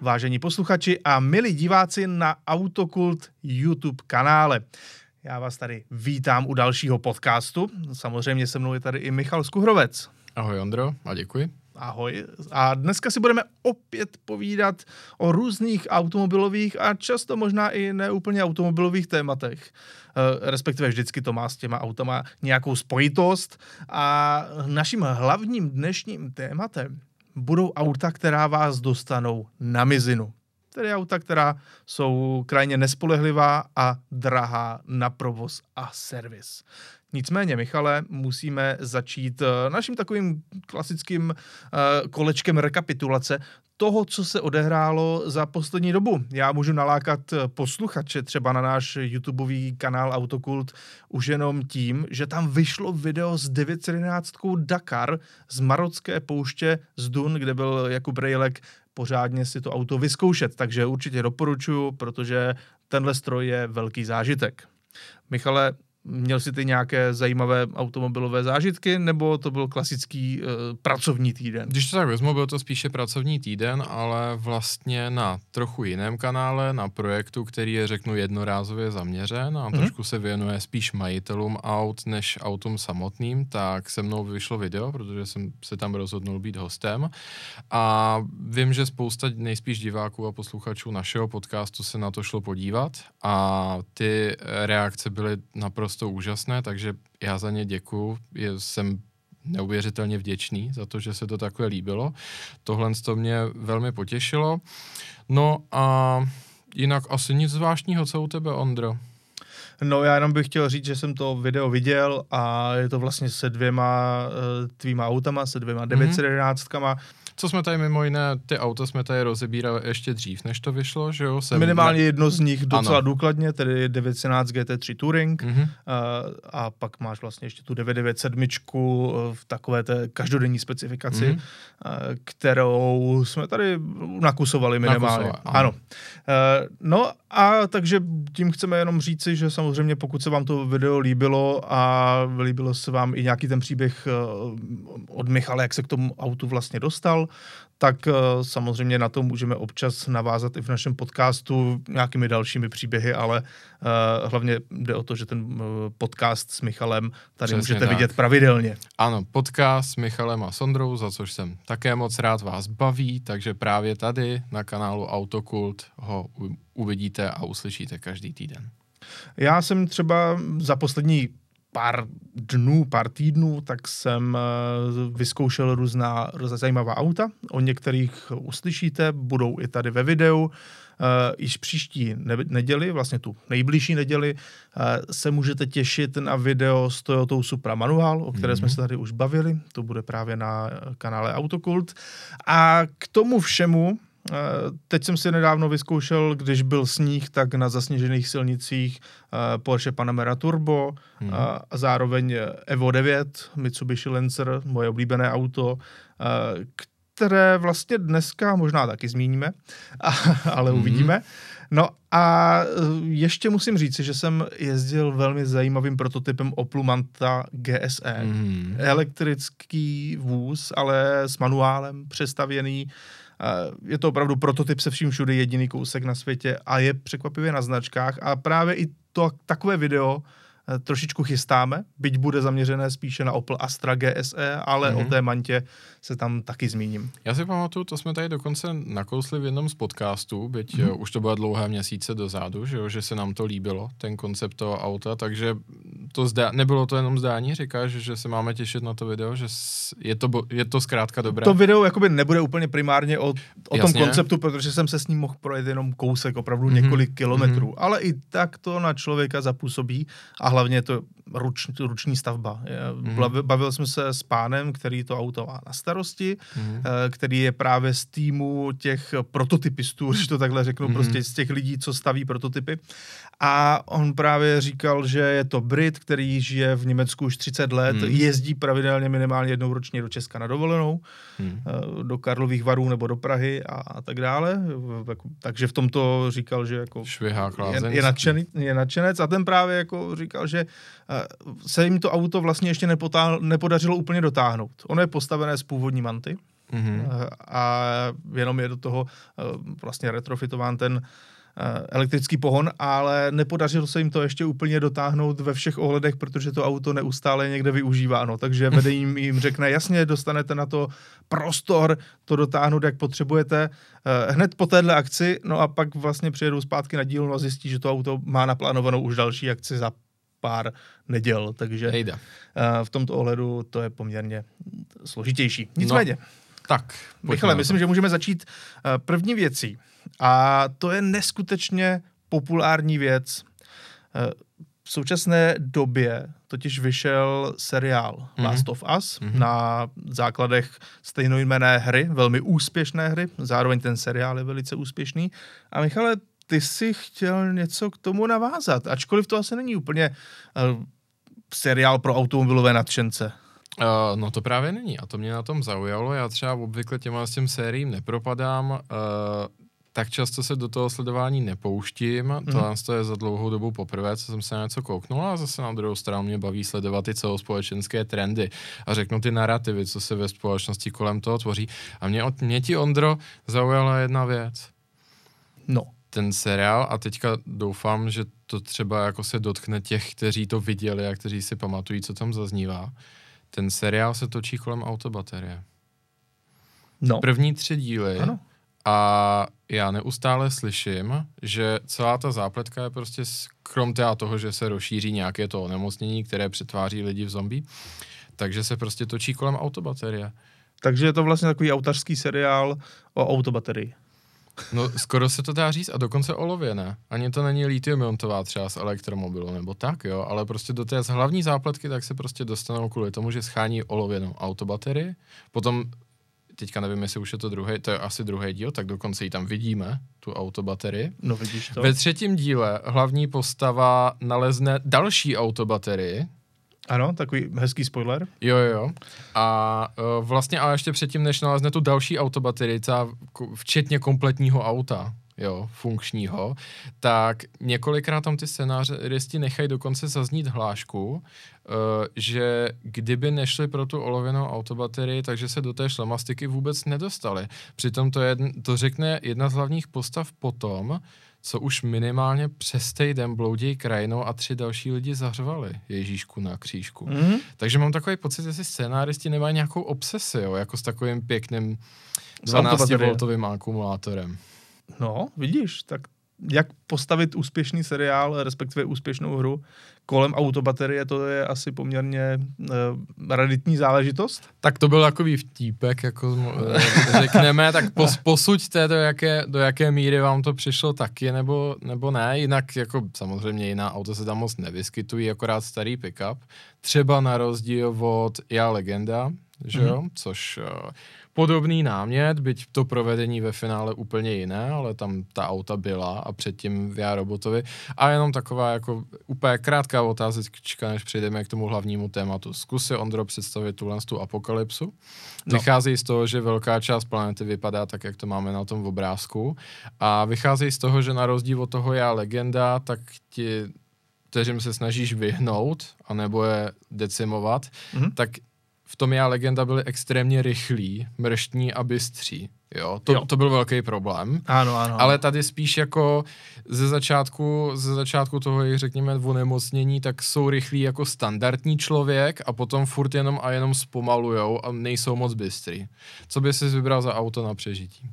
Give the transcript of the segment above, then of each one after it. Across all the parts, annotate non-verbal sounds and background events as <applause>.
vážení posluchači a milí diváci na Autokult YouTube kanále. Já vás tady vítám u dalšího podcastu. Samozřejmě se mnou je tady i Michal Skuhrovec. Ahoj Ondro a děkuji. Ahoj. A dneska si budeme opět povídat o různých automobilových a často možná i neúplně automobilových tématech. E, respektive vždycky to má s těma automa nějakou spojitost. A naším hlavním dnešním tématem budou auta, která vás dostanou na mizinu. Tedy auta, která jsou krajně nespolehlivá a drahá na provoz a servis. Nicméně, Michale, musíme začít eh, naším takovým klasickým eh, kolečkem rekapitulace toho, co se odehrálo za poslední dobu. Já můžu nalákat eh, posluchače třeba na náš YouTubeový kanál Autokult už jenom tím, že tam vyšlo video s 911 Dakar z marocké pouště z Dun, kde byl Jakub Rejlek pořádně si to auto vyzkoušet. Takže určitě doporučuju, protože tenhle stroj je velký zážitek. Michale, Měl jsi ty nějaké zajímavé automobilové zážitky, nebo to byl klasický uh, pracovní týden? Když to tak vezmu, byl to spíše pracovní týden, ale vlastně na trochu jiném kanále, na projektu, který je, řeknu, jednorázově zaměřen a mm-hmm. trošku se věnuje spíš majitelům aut než autům samotným, tak se mnou vyšlo video, protože jsem se tam rozhodnul být hostem. A vím, že spousta nejspíš diváků a posluchačů našeho podcastu se na to šlo podívat a ty reakce byly naprosto naprosto úžasné, takže já za ně děkuju. Jsem neuvěřitelně vděčný za to, že se to takhle líbilo. Tohle to mě velmi potěšilo. No a jinak asi nic zvláštního, co u tebe, Ondro? No já jenom bych chtěl říct, že jsem to video viděl a je to vlastně se dvěma uh, tvýma autama, se dvěma 911 mm-hmm. Co jsme tady mimo jiné, ty auta jsme tady rozebírali ještě dřív, než to vyšlo, že jo? Jsem Minimálně jedno z nich docela ano. důkladně, tedy 911 GT3 Touring mm-hmm. a, a pak máš vlastně ještě tu 997 eh, v takové té každodenní specifikaci, mm-hmm. kterou jsme tady nakusovali minimálně. Nakusovali, ano. ano. No a takže tím chceme jenom říci, že samozřejmě pokud se vám to video líbilo a líbilo se vám i nějaký ten příběh od Michala, jak se k tomu autu vlastně dostal, tak eh, samozřejmě na to můžeme občas navázat i v našem podcastu nějakými dalšími příběhy, ale uh, hlavně jde o to, že ten uh, podcast s Michalem tady Přesně můžete tak. vidět pravidelně. Ano, podcast s Michalem a Sondrou, za což jsem také moc rád vás baví, takže právě tady na kanálu Autokult ho uvidíte a uslyšíte každý týden. Já jsem třeba za poslední pár dnů, pár týdnů, tak jsem eh, vyzkoušel různá, různá zajímavá auta. O některých uslyšíte, budou i tady ve videu. Uh, již příští neděli, vlastně tu nejbližší neděli, uh, se můžete těšit na video s Toyota Supra Manual, o které mm-hmm. jsme mhm. se tady už bavili. To bude právě na kanále Autokult. A k tomu všemu teď jsem si nedávno vyzkoušel, když byl sníh, tak na zasněžených silnicích eh, Porsche Panamera Turbo hmm. a zároveň Evo 9, Mitsubishi Lancer, moje oblíbené auto, které vlastně dneska možná taky zmíníme, <laughs> ale hmm. uvidíme. No a ještě musím říct, že jsem jezdil velmi zajímavým prototypem Oplu Manta GSE. Hmm. Elektrický vůz, ale s manuálem přestavěný je to opravdu prototyp se vším všude, jediný kousek na světě a je překvapivě na značkách. A právě i to takové video trošičku chystáme, byť bude zaměřené spíše na Opel Astra GSE, ale mm-hmm. o mhm. té mantě se tam taky zmíním. Já si pamatuju, to jsme tady dokonce nakousli v jednom z podcastů, byť mm-hmm. už to bylo dlouhé měsíce dozadu, že, jo, že se nám to líbilo, ten koncept toho auta, takže to zdá, nebylo to jenom zdání, říkáš, že, že se máme těšit na to video, že je to, je to zkrátka dobré. To video jakoby nebude úplně primárně o, o tom konceptu, protože jsem se s ním mohl projet jenom kousek, opravdu mm-hmm. několik kilometrů, mm-hmm. ale i tak to na člověka zapůsobí a hlavně je to ruč, ruční stavba. Mm-hmm. Bavil jsem se s pánem, který to auto má na starosti, mm-hmm. který je právě z týmu těch prototypistů, <laughs> když to takhle řeknu, mm-hmm. prostě z těch lidí, co staví prototypy. A on právě říkal, že je to Brit, který žije v Německu už 30 let, mm. jezdí pravidelně minimálně jednou ročně do Česka na dovolenou, mm. do Karlových varů nebo do Prahy a, a tak dále. Takže v tomto říkal, že jako je, je, nadšený, je nadšenec a ten právě jako říkal, že Eh, se jim to auto vlastně ještě nepotáhl, nepodařilo úplně dotáhnout. Ono je postavené z původní manty, Mhm. Eh, a jenom je do toho eh, vlastně retrofitován ten elektrický pohon, ale nepodařilo se jim to ještě úplně dotáhnout ve všech ohledech, protože to auto neustále někde využíváno, takže <laughs> vedení jim řekne, jasně, dostanete na to prostor, to dotáhnout, jak potřebujete, hned po téhle akci, no a pak vlastně přijedou zpátky na dílnu a zjistí, že to auto má naplánovanou už další akci za pár neděl, takže Hejda. eh, v tomto ohledu to je poměrně složitější. Nicméně, Tak, pojďme Michale, myslím, že můžeme začít eh, první věcí. A to je neskutečně populární věc. Eh, V současné době totiž vyšel seriál Mhm. Last of Us Mhm. na základech stejnojmené hry, velmi úspěšné hry, zároveň ten seriál je velice úspěšný. A Michale, ty jsi chtěl něco k tomu navázat, ačkoliv to asi není úplně eh, seriál pro automobilové nadšence. Uh, no to právě není a to mě na tom zaujalo. Já třeba obvykle těma s těm sériím nepropadám, uh, tak často se do toho sledování nepouštím. Mm. Tohle to je za dlouhou dobu poprvé, co jsem se na něco kouknul a zase na druhou stranu mě baví sledovat ty celospolečenské trendy a řeknu ty narrativy, co se ve společnosti kolem toho tvoří. A mě, mě ti, Ondro, zaujala jedna věc. No, Ten seriál a teďka doufám, že to třeba jako se dotkne těch, kteří to viděli a kteří si pamatují, co tam zaznívá. Ten seriál se točí kolem autobaterie. no. První tři díly Ano. a já neustále slyším, že celá ta zápletka je prostě, krom teda toho, že se rozšíří nějaké to onemocnění, které přetváří lidi v zombie, takže se prostě točí kolem autobaterie. Takže je to vlastně takový autorský seriál o autobaterii. No, skoro se to dá říct a dokonce olově ne. Ani to není litium-iontová třeba z elektromobilu nebo tak, jo, ale prostě do té hlavní zápletky tak se prostě dostanou kvůli tomu, že schání olověnou autobaterii. Potom, teďka nevím, jestli už je to druhý, to je asi druhý díl, tak dokonce ji tam vidíme, tu autobaterii. No vidíš to. Ve třetím díle hlavní postava nalezne další autobaterii, Ano, takový hezký spoiler. Jo, jo, jo. A uh, vlastně ale ještě předtím, než nalezne tu další autobaterii, včetně kompletního auta, jo, funkčního, tak několikrát tam ty scénářisti nechají dokonce zaznít hlášku, uh, že kdyby nešli pro tu olověnou autobaterii, takže se do té šlamastiky vůbec nedostali. Přitom to, jedn, to řekne jedna z hlavních postav potom, co už minimálně přes týden bloudějí krajinou a tři další lidi zařvali Ježíšku na křížku. Mm. Takže mám takový pocit, že si scénáristi nemají nějakou obsesi, jo, jako s takovým pěkným S autobaterií. 12-voltovým akumulátorem. No, vidíš, tak jak postavit úspěšný seriál, respektive úspěšnou hru kolem autobaterie, to je asi poměrně uh, raditní záležitost. Tak to byl takový vtípek, jako eh, <laughs> řekneme, tak pos, <laughs> posuďte, do jaké, do jaké míry vám to přišlo taky, nebo, nebo ne, jinak jako samozřejmě jiná auta se tam moc nevyskytují, akorát starý pickup, třeba na rozdíl od Já legenda, že jo, mm-hmm. což uh, podobný námět, byť to provedení ve finále úplně jiné, ale tam ta auta byla a předtím v Já robotovi. A jenom taková jako úplně krátká otázečka, než přejdeme k tomu hlavnímu tématu. Zkus si, Ondro, představit tuhle tu apokalypsu. No. Vychází z toho, že velká část planety vypadá tak, jak to máme na tom obrázku. A vychází z toho, že na rozdíl od toho Já legenda, tak ti kteřím se snažíš vyhnout, anebo je decimovat, Mhm. tak v tom já legenda byli extrémně rychlí, mrštní a bystří. Jo, to, Jo. to byl velký problém. Ano, ano. Ale tady spíš jako ze začátku, ze začátku toho, jak řekněme, onemocnění, tak jsou rychlí jako standardní člověk a potom furt jenom a jenom zpomalujou a nejsou moc bystrý. Co by si vybral za auto na přežití?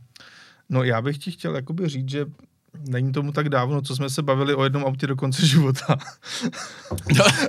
No já bych ti chtěl jakoby říct, že není tomu tak dávno, co jsme se bavili o jednom autě do konce života.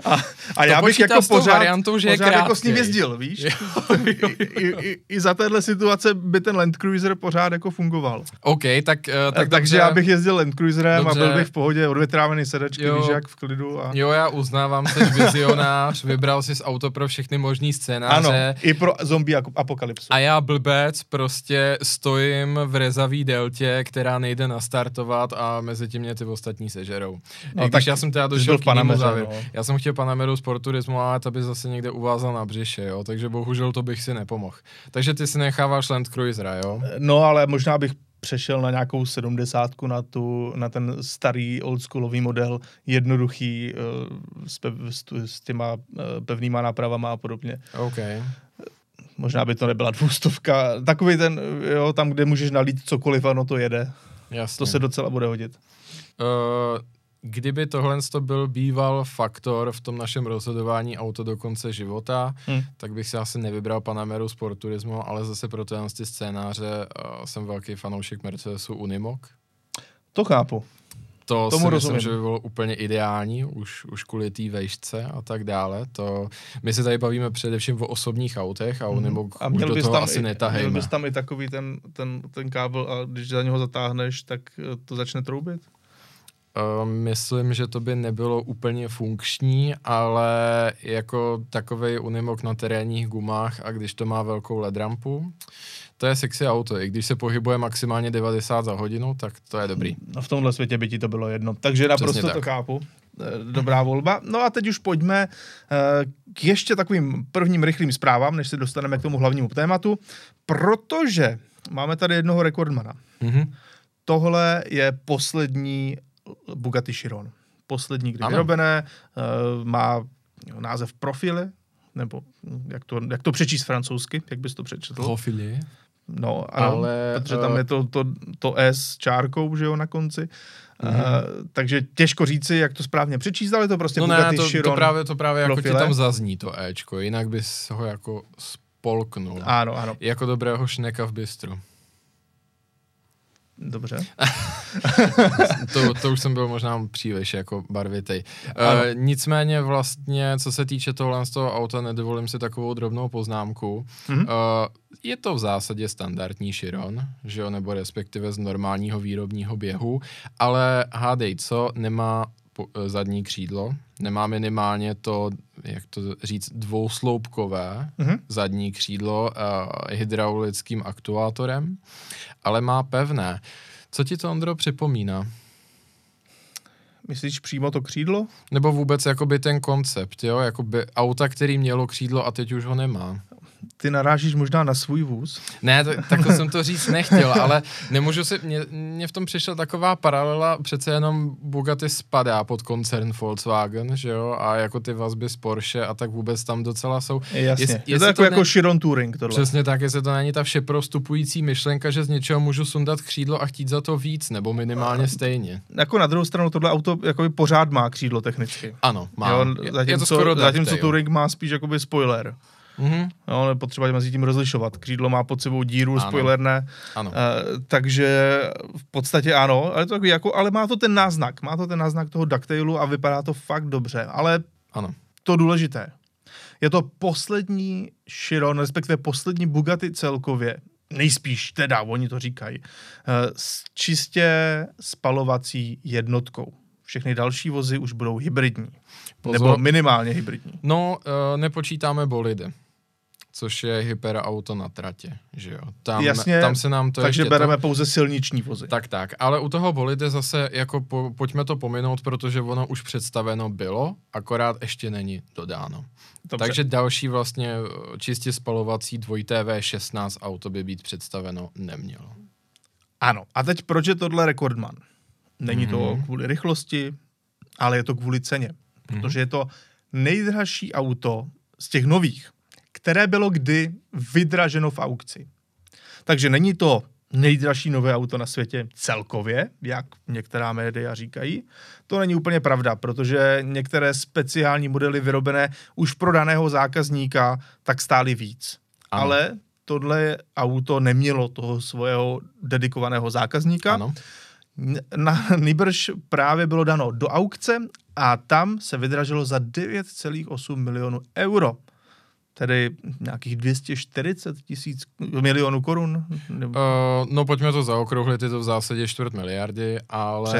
a, a já bych jako pořád, variantou, že je pořád jako s ním jezdil, víš? Jo, <laughs> jo, I, i, I za téhle situace by ten Land Cruiser pořád jako fungoval. OK, tak, uh, tak Tak, takže dobře. já bych jezdil Land Cruiserem Dobře. a byl bych v pohodě, odvětrávený sedačky, Jo. víš, jak v klidu. A... Jo, já uznávám, jsi vizionář, vybral jsi auto pro všechny možný Ano, scénáře. i pro zombie apokalypsu. A já blbec prostě stojím v rezavý deltě, která nejde nastartovat a mezi tím mě ty ostatní sežerou. No, I tak když já jsem teda došel k Panameře, závěru. no. Já jsem chtěl Panameru Sporturismu, ale ta by zase někde uvázal na břiše, jo, takže bohužel to bych si nepomohl. Takže ty si necháváš Land Cruisera, jo? No, ale možná bych přešel na nějakou sedmdesátku, na, tu, na ten starý oldschoolový model, jednoduchý, eh, s, pev, s, s těma eh, pevnýma nápravama a podobně. OK. Možná by to nebyla dvoustovka. Takový ten, jo, tam, kde můžeš nalít cokoliv, ano, to jede. Jasně. To se docela bude hodit. Uh, kdyby tohle to byl býval faktor v tom našem rozhodování auto do konce života, Hmm. tak bych si asi nevybral Panameru Sport Turismo, ale zase pro ty scénáře uh, jsem velký fanoušek Mercedesu Unimog. To chápu. To Tomu si rozumím. myslím, že by bylo úplně ideální, už, už kvůli té vejšce a tak dále. To, my se tady bavíme především o osobních autech a Unimog A už měl do bys, toho tam asi i, měl netahejme. bys tam i takový ten, ten, ten kábel a když za něho zatáhneš, tak eh, to začne troubit? Uh, myslím, že to by nebylo úplně funkční, ale jako takovej Unimog na terénních gumách a když to má velkou LED rampu, to je sexy auto. I když se pohybuje maximálně 90 za hodinu, tak to je dobrý. No v tomhle světě by ti to bylo jedno. Takže naprosto tak. to chápu. Eh, Dobrá volba. No a teď už pojďme eh, k ještě takovým prvním rychlým zprávám, než se dostaneme k tomu hlavnímu tématu, protože máme tady jednoho rekordmana. Mhm. Tohle je poslední Bugatti Chiron. Poslední kdy Ano. vyrobené, eh, má název Profile, nebo jak to, jak to přečíst francouzsky, jak bys to přečetl? Profily. No, ano, Ale, protože tam eh, je to, to, to S s čárkou, že jo, na konci. Uh, takže těžko říci, jak to správně přečíst, ale to prostě No ne, to, Chiron. to právě, to právě jako ti tam zazní to Ečko, jinak bys ho jako spolknul. Ano, ano, Jako dobrého šneka v bistru. Dobře. <laughs> to, to už jsem byl možná příliš jako barvitej. Ano. Uh, nicméně vlastně, co se týče tohle z toho auta, nedovolím si takovou drobnou poznámku. Mhm. Uh, je to v zásadě standardní Chiron, že jo, nebo respektive z normálního výrobního běhu, ale hádej co, nemá eh, zadní křídlo, nemá minimálně to, jak to říct, dvousloupkové Mhm. zadní křídlo uh, hydraulickým aktuátorem, ale má pevné. Co ti to, Ondro, připomíná? Myslíš přímo to křídlo? Nebo vůbec jakoby ten koncept, jo? Jakoby auta, který mělo křídlo a teď už ho nemá. Ty narážíš možná na svůj vůz. Ne, to, takhle jsem to říct nechtěl, ale nemůžu si, mě, mě v tom přišla taková paralela, přece jenom Bugatti spadá pod koncern Volkswagen, že jo, a jako ty vazby z Porsche a tak vůbec tam docela jsou. Jasně. Jest- je to jako, to jako ne- Chiron Touring tohle. Přesně tak, jestli to není ta všeprostupující myšlenka, že z něčeho můžu sundat křídlo a chtít za to víc, nebo minimálně stejně. Jako na druhou stranu tohle auto jakoby pořád má křídlo technicky. Ano, má. Jo, zatímco, je to skoro zatímco. Touring má spíš jakoby spoiler. Mhm, Jo, ale potřeba mezi tím rozlišovat. Křídlo má pod sebou díru, Ano. spoiler ne. ano. Uh, takže v podstatě ano, ale, to takový jako, ale má to ten náznak. Má to ten náznak toho ducktailu a vypadá to fakt dobře. Ale Ano. to důležité. Je to poslední Chiron, respektive poslední Bugatti celkově, nejspíš teda, oni to říkají, eh, s čistě spalovací jednotkou. Všechny další vozy už budou hybridní. Pozor. Nebo minimálně hybridní. No, uh, nepočítáme bolidy, což je hyperauto na tratě, že jo. Tam, Jasně, tam se nám to Takže ještě bereme to... pouze silniční vozy. Tak, tak, ale u toho bolide zase jako po, pojďme to pominout, protože ono už představeno bylo, akorát ještě není dodáno. Dobře. Takže další vlastně eh, čistě spalovací 2TV16 auto by být představeno nemělo. Ano. A teď proč je tohle rekordman? Není to Mhm. kvůli rychlosti, ale je to kvůli ceně. Protože je to nejdražší auto z těch nových, které bylo kdy vydraženo v aukci. Takže není to nejdražší nové auto na světě celkově, jak některá média říkají. To není úplně pravda, protože některé speciální modely vyrobené už pro daného zákazníka tak stály víc. Ano. Ale tohle auto nemělo toho svého dedikovaného zákazníka. Ano. Na, Nýbrž právě bylo dano do aukce a tam se vydražilo za 9,8 milionů euro. Tedy nějakých 240 tisíc milionů korun. Nebo- Uh, no pojďme to zaokrouhlit, je to v zásadě čtvrt miliardy, ale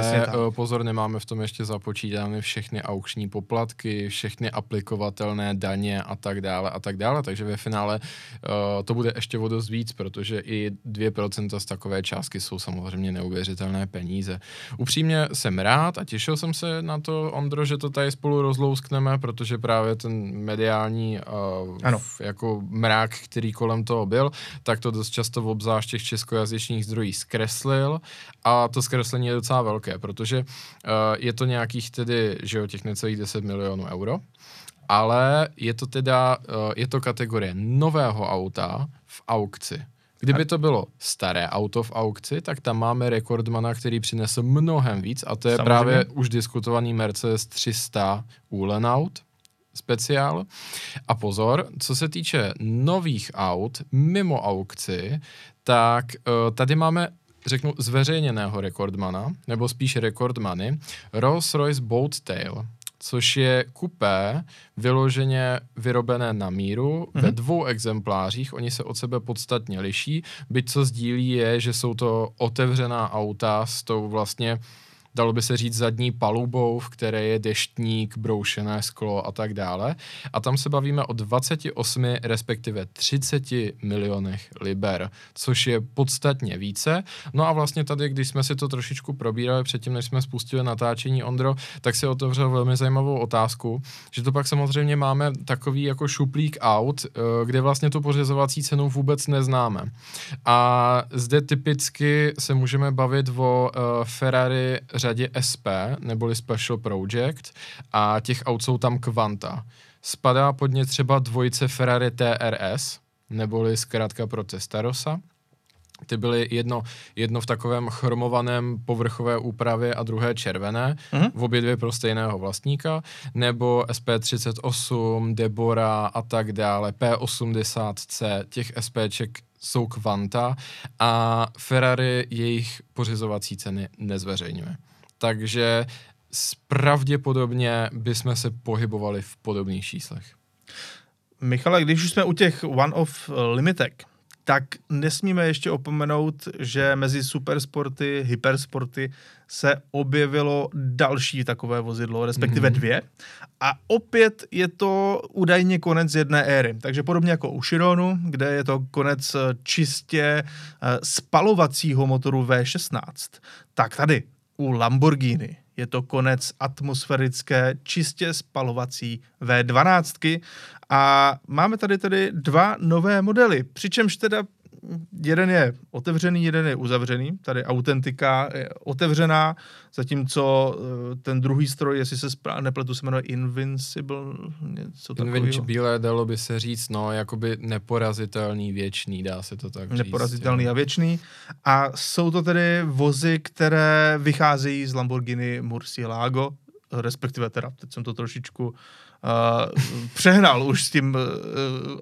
uh, pozor, nemáme v tom ještě započítány všechny aukční poplatky, všechny aplikovatelné daně a tak dále a tak dále, takže ve finále uh, to bude ještě o dost víc, protože i 2% z takové částky jsou samozřejmě neuvěřitelné peníze. Upřímně jsem rád a těšil jsem se na to, Ondro, že to tady spolu rozlouskneme, protože právě ten mediální uh, Ano. jako mrák, který kolem toho byl, tak to dost často v obzvlášť těch českojazyčných zdrojích zkreslil a to zkreslení je docela velké, protože uh, je to nějakých tedy, že jo, těch necelých 10 milionů euro ale je to teda, uh, je to kategorie nového auta v aukci. Kdyby to bylo staré auto v aukci, tak tam máme rekordmana, který přinesl mnohem víc a to je Samozřejmě. právě už diskutovaný Mercedes 300 Uhlenaut speciál. A pozor, co se týče nových aut mimo aukci, tak uh, tady máme řeknu zveřejněného rekordmana, nebo spíš rekordmany, Rolls-Royce Boat Tail, což je kupé vyloženě vyrobené na míru mm-hmm. ve dvou exemplářích. Oni se od sebe podstatně liší. Byť co sdílí je, že jsou to otevřená auta s tou vlastně dalo by se říct zadní palubou, v které je deštník, broušené sklo a tak dále. A tam se bavíme o 28, respektive 30 milionech liber, což je podstatně více. No a vlastně tady, když jsme si to trošičku probírali předtím, než jsme spustili natáčení Ondro, tak si otevřel velmi zajímavou otázku, že to pak samozřejmě máme takový jako šuplík aut, eh, kde vlastně tu pořizovací cenu vůbec neznáme. A zde typicky se můžeme bavit o uh, Ferrari řadě SP, neboli Special Project, a těch aut jsou tam kvanta. Spadá pod ně třeba dvojice Ferrari TRS, neboli zkrátka pro Testarossa. Ty byly jedno, jedno v takovém chromovaném povrchové úpravě a druhé červené, Mhm. v obě dvě pro stejného vlastníka, nebo SP38, Debora a tak dále, P80C, těch SPček jsou kvanta a Ferrari jejich pořizovací ceny nezveřejňuje. Takže pravděpodobně bychom se pohybovali v podobných číslech. Michale, když už jsme u těch one-off limitek, tak nesmíme ještě opomenout, že mezi supersporty, hypersporty se objevilo další takové vozidlo, respektive Mhm. dvě. A opět je to údajně konec jedné éry. Takže podobně jako u Chironu, kde je to konec eh, čistě eh, spalovacího motoru V16, tak tady u Lamborghini. Je to konec atmosférické čistě spalovací V12 a máme tady tedy dva nové modely, přičemž teda jeden je otevřený, jeden je uzavřený. Tady autentika je otevřená, zatímco eh, ten druhý stroj, jestli se správně nepletu, se jmenuje Invincible, něco takového. Invincible dalo by se říct, no, jakoby neporazitelný, věčný, dá se to tak říct. Neporazitelný jo. a věčný. A jsou to tedy vozy, které vycházejí z Lamborghini Murcielago, respektive teda, teď jsem to trošičku uh, přehnal už s tím uh,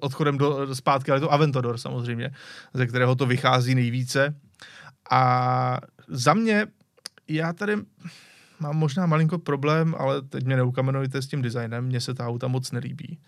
odchodem do, zpátky, ale to Aventador samozřejmě, ze kterého to vychází nejvíce. A za mě, já tady mám možná malinko problém, ale teď mě neukamenujte s tím designem, mně se ta auta moc nelíbí.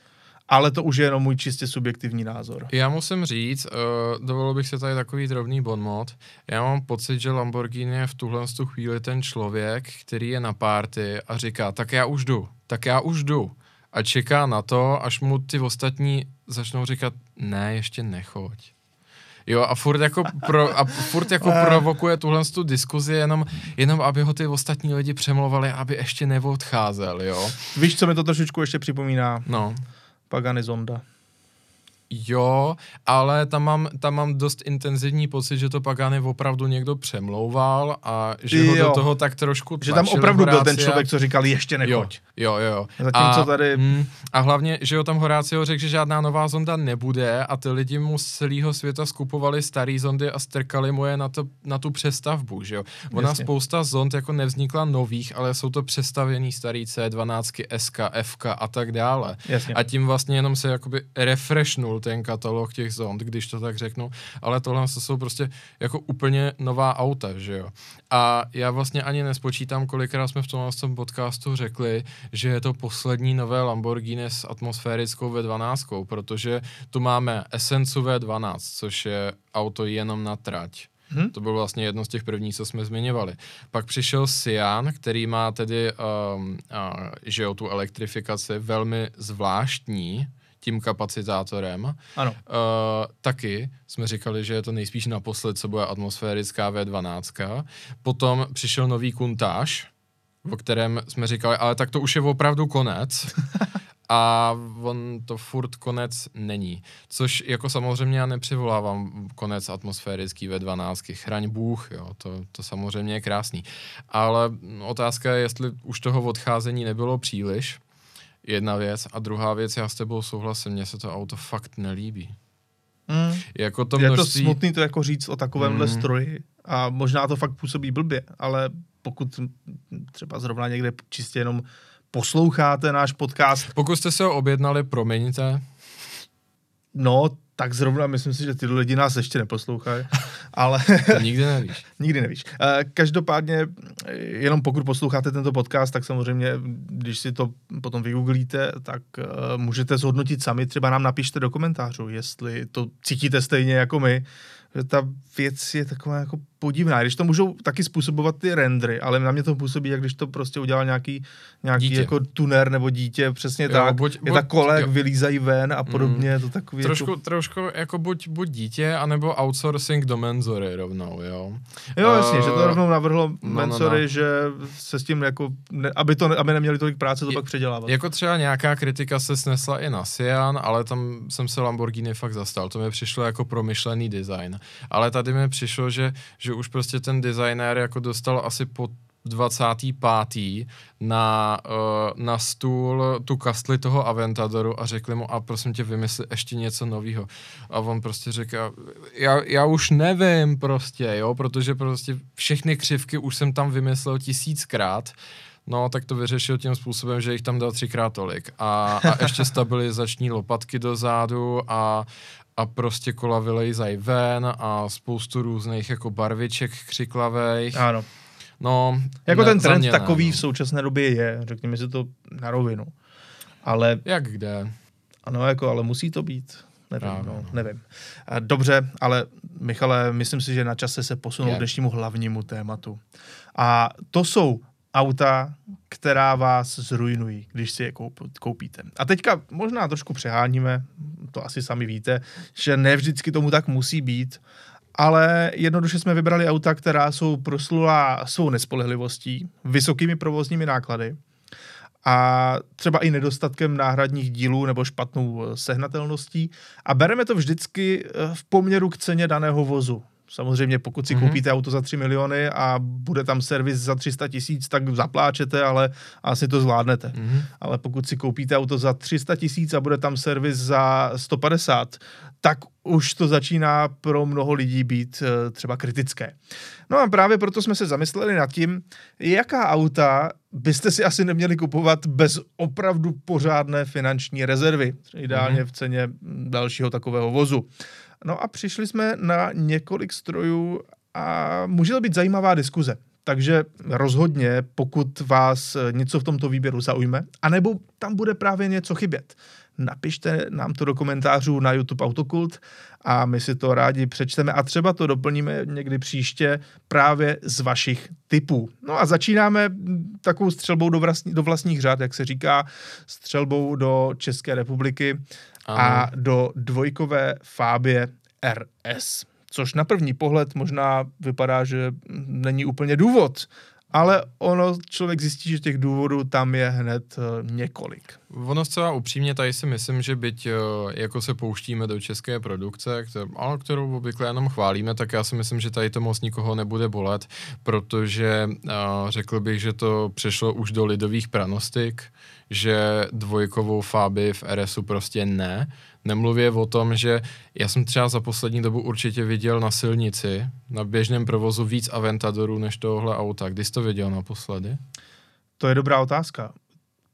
Ale to už je jenom můj čistě subjektivní názor. Já musím říct, uh, dovolil bych se tady takový drobný bonmot. Já mám pocit, že Lamborghini je v tuhle tu chvíli ten člověk, který je na párty a říká, tak já už jdu, tak já už jdu. A čeká na to, až mu ty ostatní začnou říkat, ne, ještě nechoď. Jo, a furt jako, pro, a furt jako <laughs> provokuje tuhle tu diskuzi jenom, jenom, aby ho ty ostatní lidi přemlouvali, aby ještě neodcházel, jo. Víš, co mi to trošičku ještě připomíná? No. Pagani Zonda. Jo, ale tam mám, tam mám dost intenzivní pocit, že to Pagany opravdu někdo přemlouval a že ho Jo. do toho tak trošku Že tam tlačil opravdu byl ten Horácia. člověk, co říkal, ještě nechoď. jo, jo. jo. Zatímco a, tady- Mm, a hlavně, že jo, tam Horácio řekl, že žádná nová zonda nebude a ty lidi mu z celého světa skupovali starý zondy a strkali mu je na, to, na tu přestavbu, že jo. Ona Jasně. spousta zond jako nevznikla nových, ale jsou to přestavěný starý C12, SK, FK a tak dále. Jasně. A tím vlastně jenom se jakoby refreshnul ten katalog těch zond, když to tak řeknu, ale tohle to jsou prostě jako úplně nová auta, že jo. A já vlastně ani nespočítám, kolikrát jsme v tomhle tom podcastu řekli, že je to poslední nové Lamborghini s atmosférickou V12, protože tu máme Essencu V12, což je auto jenom na trať. Hm? To byl vlastně jedno z těch prvních, co jsme zmiňovali. Pak přišel Sian, který má tedy, um, uh, že jo, tu elektrifikaci velmi zvláštní tím kapacitátorem. Ano. Uh, taky jsme říkali, že je to nejspíš naposled, co bude atmosférická V12. Potom přišel nový Kuntáž, o kterém jsme říkali, ale tak to už je opravdu konec. <laughs> A on to furt konec není. Což jako samozřejmě já nepřivolávám konec atmosférický ve 12. Chraň Bůh, jo, to, to samozřejmě je krásný. Ale otázka je, jestli už toho odcházení nebylo příliš, Jedna věc. A druhá věc, já s tebou souhlasím, mně se to auto fakt nelíbí. Mm. Jako to Je to množství... smutný to jako říct o takovémhle Mm. stroji a možná to fakt působí blbě, ale pokud třeba zrovna někde čistě jenom posloucháte náš podcast, Pokud jste se ho objednali, promiňte. no, tak zrovna myslím si, že ty lidi nás ještě neposlouchají, ale To nikdy nevíš. <laughs> nikdy nevíš. Eh, Každopádně, jenom pokud posloucháte tento podcast, tak samozřejmě, když si to potom vygooglíte, tak eh, můžete zhodnotit sami, třeba nám napište do komentářů, jestli to cítíte stejně jako my, že ta věc je taková jako podivná. Když to můžou taky způsobovat ty rendry, ale na mě to působí, jak když to prostě udělal nějaký, nějaký Dítě. jako tuner nebo dítě, přesně Jo, tak. buď- je ta kolek, jo. vylízají ven a podobně, je to takový Trošku, jako... trošku jako buď, buď dítě, anebo outsourcing do menzory rovnou, jo. Jo, jasně, že to rovnou navrhlo no, no, Mensory, no. že se s tím jako, ne, aby, to, aby neměli tolik práce, to Je- pak předělávat. Jako třeba nějaká kritika se snesla i na Sian, ale tam jsem se Lamborghini fakt zastal. To mi přišlo jako promyšlený design. Ale tady mi přišlo, že, že už prostě ten designér jako dostal asi po 25. na, uh, na stůl tu kastli toho Aventadoru a řekli mu, a prosím tě, vymysli ještě něco nového. A on prostě řekl, já, já už nevím prostě, jo, protože prostě všechny křivky už jsem tam vymyslel tisíckrát. No, tak to vyřešil tím způsobem, že jich tam dal třikrát tolik. A, a ještě <laughs> stabilizační lopatky dozadu a, a prostě kola vylejzají ven a spoustu různých jako barviček křiklavých. Ano. No, Jako ne, ten trend ne, takový no. v současné době je, řekněme si to na rovinu. Ale Jak kde? ano, jako, ale musí to být. Nevím, Právě, no, no. nevím. Dobře, ale Michale, myslím si, že na čase se posunout k dnešnímu hlavnímu tématu. A to jsou auta, která vás zrujnují, když si je koup- koupíte. A teďka možná trošku přeháníme, to asi sami víte, že ne vždycky tomu tak musí být, ale jednoduše jsme vybrali auta, která jsou proslulá svou nespolehlivostí, vysokými provozními náklady a třeba i nedostatkem náhradních dílů nebo špatnou eh, sehnatelností a bereme to vždycky eh, v poměru k ceně daného vozu. Samozřejmě pokud si Mhm. koupíte auto za 3 miliony a bude tam servis za 300 tisíc, tak zapláčete, ale asi to zvládnete. Mhm. Ale pokud si koupíte auto za 300 tisíc a bude tam servis za 150, tak už to začíná pro mnoho lidí být eh, třeba kritické. No a právě proto jsme se zamysleli nad tím, jaká auta byste si asi neměli kupovat bez opravdu pořádné finanční rezervy, ideálně v ceně dalšího takového vozu. No a přišli jsme na několik strojů a může to být zajímavá diskuze. Takže rozhodně, pokud vás něco v tomto výběru zaujme, anebo tam bude právě něco chybět, napište nám to do komentářů na YouTube Autokult a my si to rádi přečteme a třeba to doplníme někdy příště právě z vašich typů. No a začínáme takovou střelbou do, vlastní, do vlastních řád, jak se říká, střelbou do České republiky a Ano. do dvojkové Fábie RS. Což na první pohled možná vypadá, že není úplně důvod, ale ono člověk zjistí, že těch důvodů tam je hned eh, několik. Ono zcela upřímně tady si myslím, že byť eh, jako se pouštíme do české produkce, kter- ale kterou obvykle jenom chválíme, tak já si myslím, že tady to moc nikoho nebude bolet, protože uh, řekl bych, že to přešlo už do lidových pranostik, že dvojkovou Fabii v RSu prostě ne. Nemluvě o tom, že já jsem třeba za poslední dobu určitě viděl na silnici, na běžném provozu víc Aventadorů než tohle auta. Kdy jsi to viděl naposledy? To je dobrá otázka.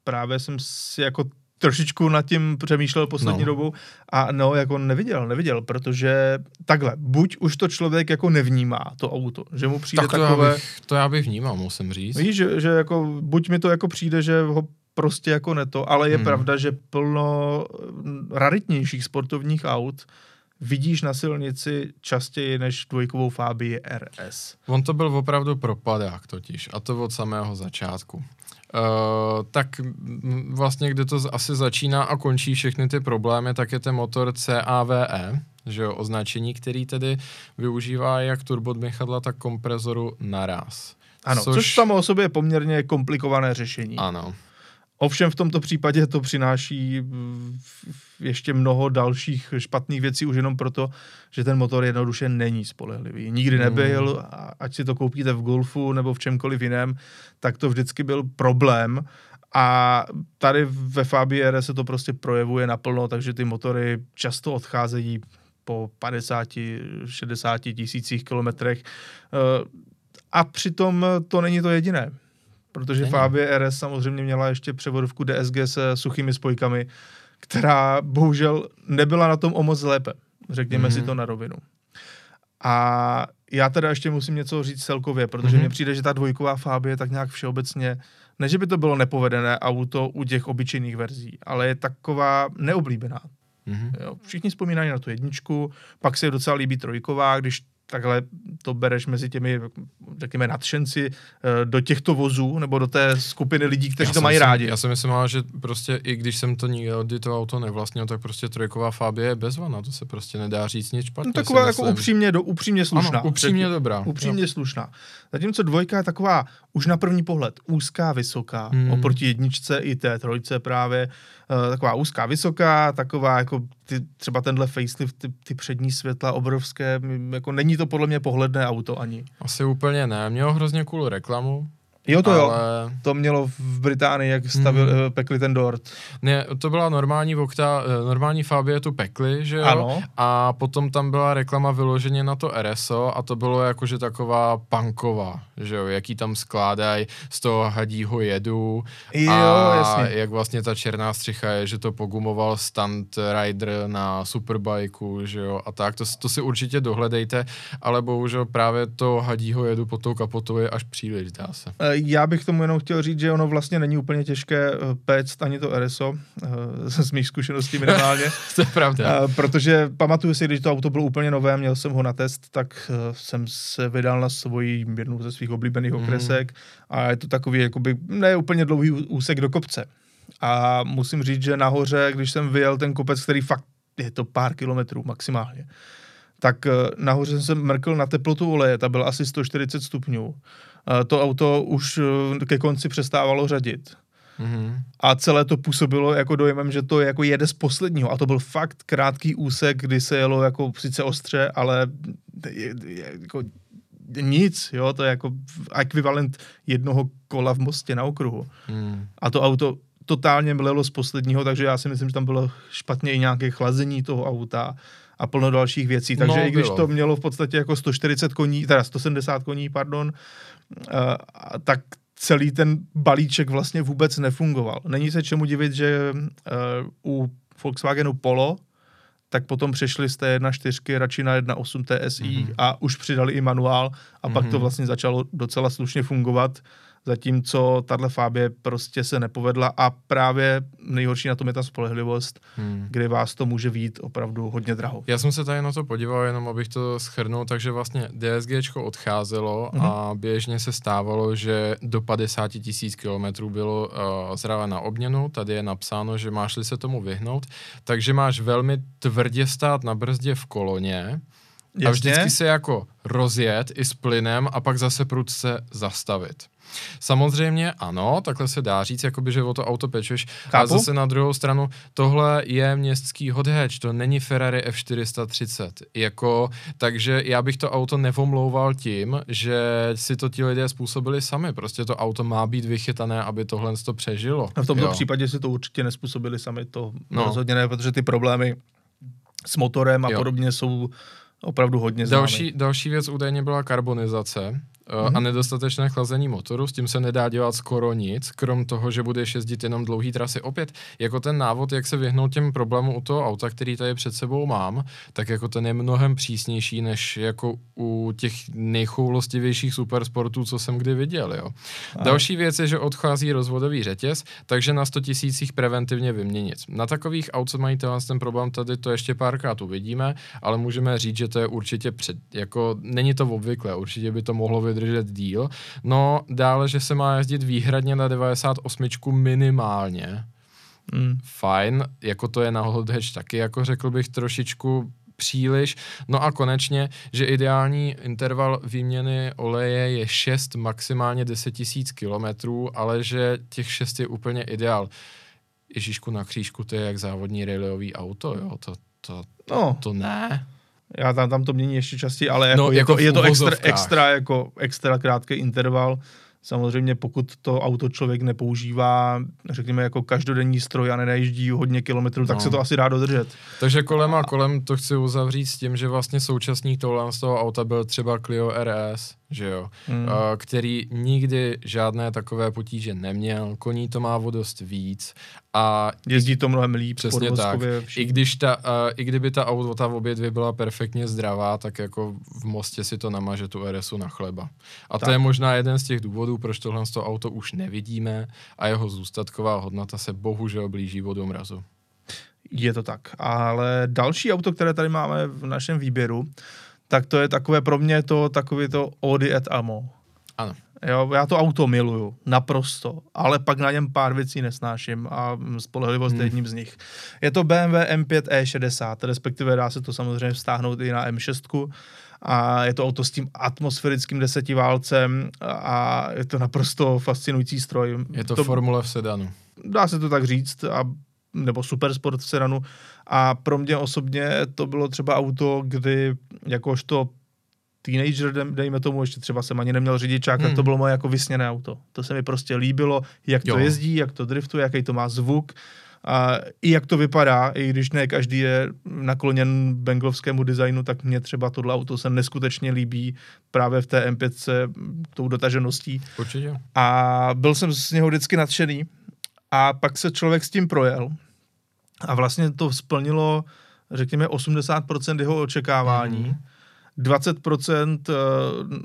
Právě jsem si jako trošičku nad tím přemýšlel poslední No. dobou a no, jako neviděl, neviděl, protože takhle, buď už to člověk jako nevnímá, to auto, že mu přijde tak to, takové... já bych, to já bych vnímal, musím říct. Víš, že, že jako, buď mi to jako přijde, že ho prostě jako neto, ale je Hmm. pravda, že plno mm, raritnějších sportovních aut vidíš na silnici častěji než dvojkovou Fabii RS. On to byl opravdu propadák totiž, a to od samého začátku. Uh, tak vlastně, kde to asi začíná a končí všechny ty problémy, tak je ten motor CAVE, že jo, označení, který tedy využívá jak turbodmychadla, tak komprezoru naraz. Ano, což, což samo o sobě je poměrně komplikované řešení. Ano. Ovšem v tomto případě to přináší v- ještě mnoho dalších špatných věcí už jenom proto, že ten motor jednoduše není spolehlivý. Nikdy nebyl, a ať si to koupíte v Golfu nebo v čemkoliv jiném, tak to vždycky byl problém A tady ve Fabie R se to prostě projevuje naplno, takže ty motory často odcházejí po 50-60 tisících kilometrech. Eh, a přitom to není to jediné, protože není. Fabie RS samozřejmě měla ještě převodovku DSG se suchými spojkami, která bohužel nebyla na tom o moc lépe. Řekněme mm-hmm. si mhm. to na rovinu. A já teda ještě musím něco říct celkově, protože mm-hmm. mně přijde, že ta dvojková Fabie tak nějak všeobecně, ne že by to bylo nepovedené auto u těch obyčejných verzí, ale je taková neoblíbená. Mm-hmm. Jo, všichni vzpomínají na tu jedničku, pak se docela líbí trojková, když takhle to bereš mezi těmi, řekněme, nadšenci eh, do těchto vozů, nebo do té skupiny lidí, kteří já to mají myslím, rádi. Já si myslím, že prostě i když jsem to nikdy to auto nevlastnil, tak prostě trojková Fabie je bezvana, to se prostě nedá říct nic špatně. No, taková jako upřímně, do, upřímně slušná. Ano, upřímně dobrá. Upřímně jo. slušná. Zatímco dvojka je taková už na první pohled úzká, vysoká, hmm. oproti jedničce i té trojce právě, uh, taková úzká, vysoká, taková jako ty, třeba tenhle facelift, ty, ty přední světla obrovské, jako není to podle mě pohledné auto ani. Asi úplně ne, mělo hrozně cool reklamu, Jo, to ale... jo. To mělo v Británii, jak stavil, mm. pekli ten dort. Ne, to byla normální Vokta, eh, normální Fabie tu pekli, že jo? Ano. A potom tam byla reklama vyloženě na to RSO a to bylo jakože taková punková, že jo? Jaký tam skládají z toho hadího jedu. Jo, a jasně. jak vlastně ta černá střicha je, že to pogumoval stunt rider na superbajku, že jo? A tak, to, to si určitě dohledejte, ale bohužel právě to hadího jedu pod tou kapotou je až příliš, dá se. E, já bych tomu jenom chtěl říct, že ono vlastně není úplně těžké eh, péct ani to RSO, eh, <laughs> z mých zkušeností minimálně. <laughs> to je pravda. Eh, protože pamatuju si, když to auto bylo úplně nové, měl jsem ho na test, tak jsem se vydal na svoji jednu ze svých oblíbených mm. okresek a je to takový jakoby ne úplně dlouhý úsek do kopce. A musím říct, že nahoře, když jsem vyjel ten kopec, který fakt je to pár kilometrů maximálně, tak nahoře jsem se mrkl na teplotu oleje, ta byla asi 140 stupňů to auto už eh, ke konci přestávalo řadit. Mm-hmm. A celé to působilo jako dojemem, že to je jako jede z posledního. A to byl fakt krátký úsek, kdy se jelo jako sice ostře, ale je, je, jako nic, jo, to je jako ekvivalent jednoho kola v mostě na okruhu. Mm. A to auto totálně mlelo z posledního, takže já si myslím, že tam bylo špatně i nějaké chlazení toho auta a plno dalších věcí. Takže no, i když bylo. to mělo v podstatě jako 140 koní, teda 170 koní, pardon, Eh, tak celý ten balíček vlastně vůbec nefungoval. Není se čemu divit, že uh, u Volkswagenu Polo tak potom přešli z té 1.4 radši na 1.8 TSI mm-hmm. a už přidali i manuál a mm-hmm. pak to mhm. vlastně začalo docela slušně fungovat zatímco tahle Fabie prostě se nepovedla a právě nejhorší na tom je ta spolehlivost, hmm. kdy vás to může vít opravdu hodně draho. Já jsem se tady na to podíval, jenom abych to schrnul, takže vlastně DSG odcházelo hmm. a běžně se stávalo, že do 50 tisíc kilometrů bylo uh, zdravé na obměnu, tady je napsáno, že máš-li se tomu vyhnout, takže máš velmi tvrdě stát na brzdě v koloně, Jasně. a vždycky se jako rozjet i s plynem a pak zase prudce zastavit. Samozřejmě ano, takhle se dá říct, jakoby, že o to auto pečeš, Chápu? ale zase na druhou stranu, tohle je městský hot hatch, to není Ferrari F430, jako, takže já bych to auto nevomlouval tím, že si to ti lidé způsobili sami, prostě to auto má být vychytané, aby tohle to přežilo. A v tomto jo. případě si to určitě nespůsobili sami, to no. rozhodně ne, protože ty problémy s motorem a jo. podobně jsou opravdu hodně známy. Další, další věc údajně byla karbonizace, mm-hmm. a mhm. nedostatečné chlazení motoru, s tím se nedá dělat skoro nic, krom toho, že budeš jezdit jenom dlouhý trasy. Opět, jako ten návod, jak se vyhnout těm problémům u toho auta, který tady před sebou mám, tak jako ten je mnohem přísnější, než jako u těch nejchoulostivějších supersportů, co jsem kdy viděl. Jo. A. Další věc je, že odchází rozvodový řetěz, takže na 100 tisících preventivně vyměnit. Na takových aut, co mají ten problém, tady to ještě párkrát uvidíme, ale můžeme říct, že to je určitě před, jako není to obvyklé, určitě by to mohlo vydržet díl. No dále, že se má jezdit výhradně na 98 minimálně. Mm. Fajn, jako to je na hot hatch taky, jako řekl bych trošičku příliš. No a konečně, že ideální interval výměny oleje je 6, maximálně 10 tisíc kilometrů, ale že těch 6 je úplně ideál. Ježíšku na křížku, to je jak závodní rallyový auto, jo, to, to, no. to ne. Já tam, tam to mění ještě častěji, ale jako, no, je, jako to, je to extra, extra, jako extra krátký interval, Samozřejmě pokud to auto člověk nepoužívá, řekněme jako každodenní stroj a nenajíždí hodně kilometrů, tak No. se to asi dá dodržet. Takže kolem a kolem to chci uzavřít s tím, že vlastně současník tohle z toho auta byl třeba Clio RS, že jo, a, který nikdy žádné takové potíže neměl, koní to má o dost víc a Jezdí to mnohem líp, Přesně tak. i, když ta, a, i kdyby ta auta obě dvě byla perfektně zdravá, tak jako v Mostě si to namaže tu RSu na chleba. A to Tak. je možná jeden z těch důvodů, proč tohle z toho auto už nevidíme a jeho zůstatková hodnota se bohužel blíží vodu mrazu. Je to tak. Ale další auto, které tady máme v našem výběru, tak to je takové pro mě to takové to Audi et Amo. Ano. Jo, já to auto miluju, naprosto, ale pak na něm pár věcí nesnáším a mm, spolehlivost hmm. je jedním z nich. Je to BMW M5 E60, respektive dá se to samozřejmě vztáhnout i na M6 a je to auto s tím atmosférickým desetiválcem a je to naprosto fascinující stroj. Je to, to formule v sedanu. dá se to tak říct, a, nebo supersport v sedanu. A pro mě osobně to bylo třeba auto, kdy jakožto teenager, dej- dejme tomu, ještě třeba jsem ani neměl řidičák, hmm. tak to bylo moje jako vysněné auto. To se mi prostě líbilo, jak to Jo. jezdí, jak to driftuje, jaký to má zvuk. A i jak to vypadá, i když ne každý je nakloněn benglovskému designu, tak mně třeba tohle auto se neskutečně líbí právě v té M5 tou dotažeností Určitě. a byl jsem z něho vždycky nadšený a pak se člověk s tím projel a vlastně to splnilo, řekněme, 80% jeho očekávání. Mhm. 20% eh,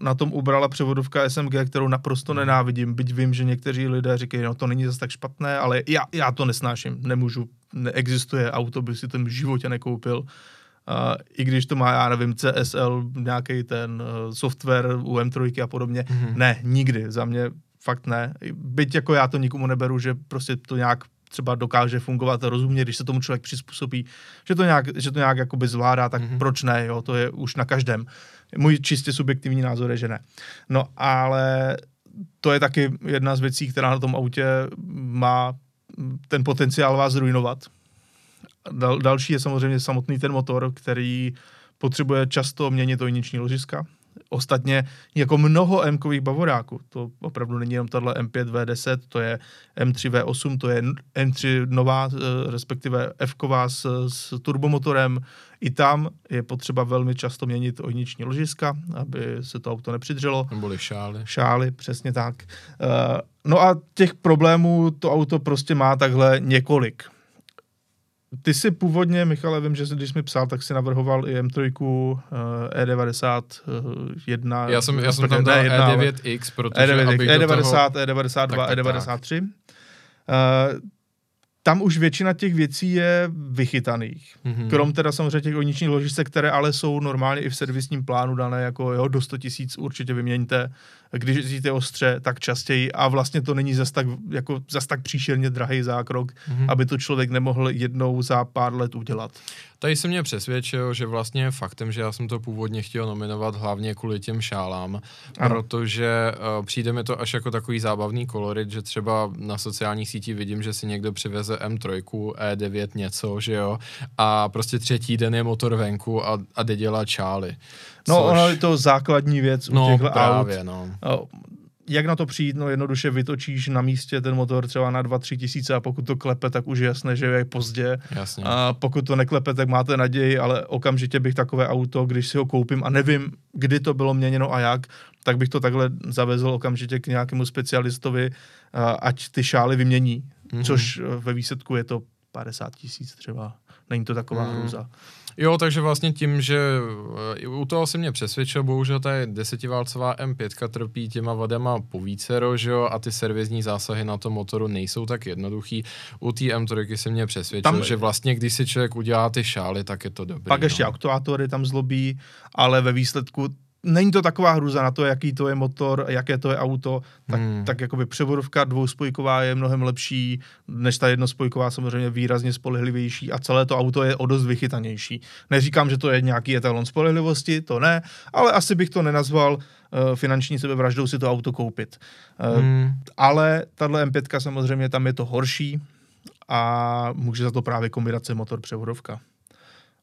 na tom ubrala převodovka SMG, kterou naprosto nenávidím, byť vím, že někteří lidé říkají, no to není zase tak špatné, ale já, já to nesnáším, nemůžu, neexistuje auto, bych si to v životě nekoupil. Uh, I když to má, já nevím, CSL, nějaký ten uh, software u M3 a podobně. Mhm. Ne, nikdy, za mě fakt ne. Byť jako já to nikomu neberu, že prostě to nějak třeba dokáže fungovat rozumně, když se tomu člověk přizpůsobí, že to nějak, že to nějak jakoby zvládá, tak Mhm. mm-hmm. proč ne, jo, to je už na každém. Můj čistě subjektivní názor je, že ne. No ale to je taky jedna z věcí, která na tom autě má ten potenciál vás zrujnovat. Dal, další je samozřejmě samotný ten motor, který potřebuje často měnit ojniční ložiska. Ostatně jako mnoho m bavoráků, to opravdu není jenom tahle M5 V10, to je M3 V8, to je M3 nová, eh, respektive f s, s turbomotorem. I tam je potřeba velmi často měnit ojniční ložiska, aby se to auto nepřidřelo Neboli šály. šály, přesně tak. Eh, No a těch problémů to auto prostě má takhle několik. Ty si původně, Michale, vím, že jsi, když jsi mi psal, tak si navrhoval i M3 eh, E91. Já jsem, já jsem tam dal ne jedna, ale- E9X, protože E9, abych do toho... E90, E92, Tak, tak, E93. Uh, tam už většina těch věcí je vychytaných. Mhm. Krom teda samozřejmě těch oničních ložisek, které ale jsou normálně i v servisním plánu dané jako jo, do 100 tisíc určitě vyměňte. Když jezdíte ostře, tak častěji a vlastně to není zas tak, jako, zas tak příšerně drahý zákrok, Mhm. aby to člověk nemohl jednou za pár let udělat. Tady se mě přesvědčil, že vlastně faktem, že já jsem to původně chtěl nominovat hlavně kvůli těm šálám, Ano. protože uh, přijde mi to až jako takový zábavný kolorit, že třeba na sociálních sítích vidím, že si někdo přiveze M3, E9 něco, že jo, a prostě třetí den je motor venku a, a jde dělat šály. No, Což- ono je to základní věc u no těchto aut. právě, no. O, Jak na to přijít? No jednoduše vytočíš na místě ten motor třeba na 2-3 tisíce a pokud to klepe, tak už je jasné, že je pozdě. Jasně. A pokud to neklepe, tak máte naději, ale okamžitě bych takové auto, když si ho koupím a nevím, kdy to bylo měněno a jak, tak bych to takhle zavezl okamžitě k nějakému specialistovi, ať ty šály vymění, Mhm. mm-hmm. což ve výsledku je to 50 tisíc třeba. Není to taková Mhm. mm. Jo, takže vlastně tím, že eh, u toho se mě přesvědčil, bohužel ta desetiválcová M5 trpí těma vadama povícero, že jo, a ty servisní zásahy na tom motoru nejsou tak jednoduchý. U té M3 se mě přesvědčil, Tam- že vlastně, když si člověk udělá ty šály, tak je to dobrý. Pak ještě no. aktuátory tam zlobí, ale ve výsledku není to taková hruza na to, jaký to je motor, jaké to je auto, tak, Hmm. tak jakoby převodovka dvouspojková je mnohem lepší, než ta jednospojková samozřejmě výrazně spolehlivější a celé to auto je o dost vychytanější. Neříkám, že to je nějaký etalon spolehlivosti, to ne, ale asi bych to nenazval uh, finanční sebevraždou si to auto koupit. Uh, Hmm. ale tahle M5 samozřejmě tam je to horší a může za to právě kombinace motor převodovka.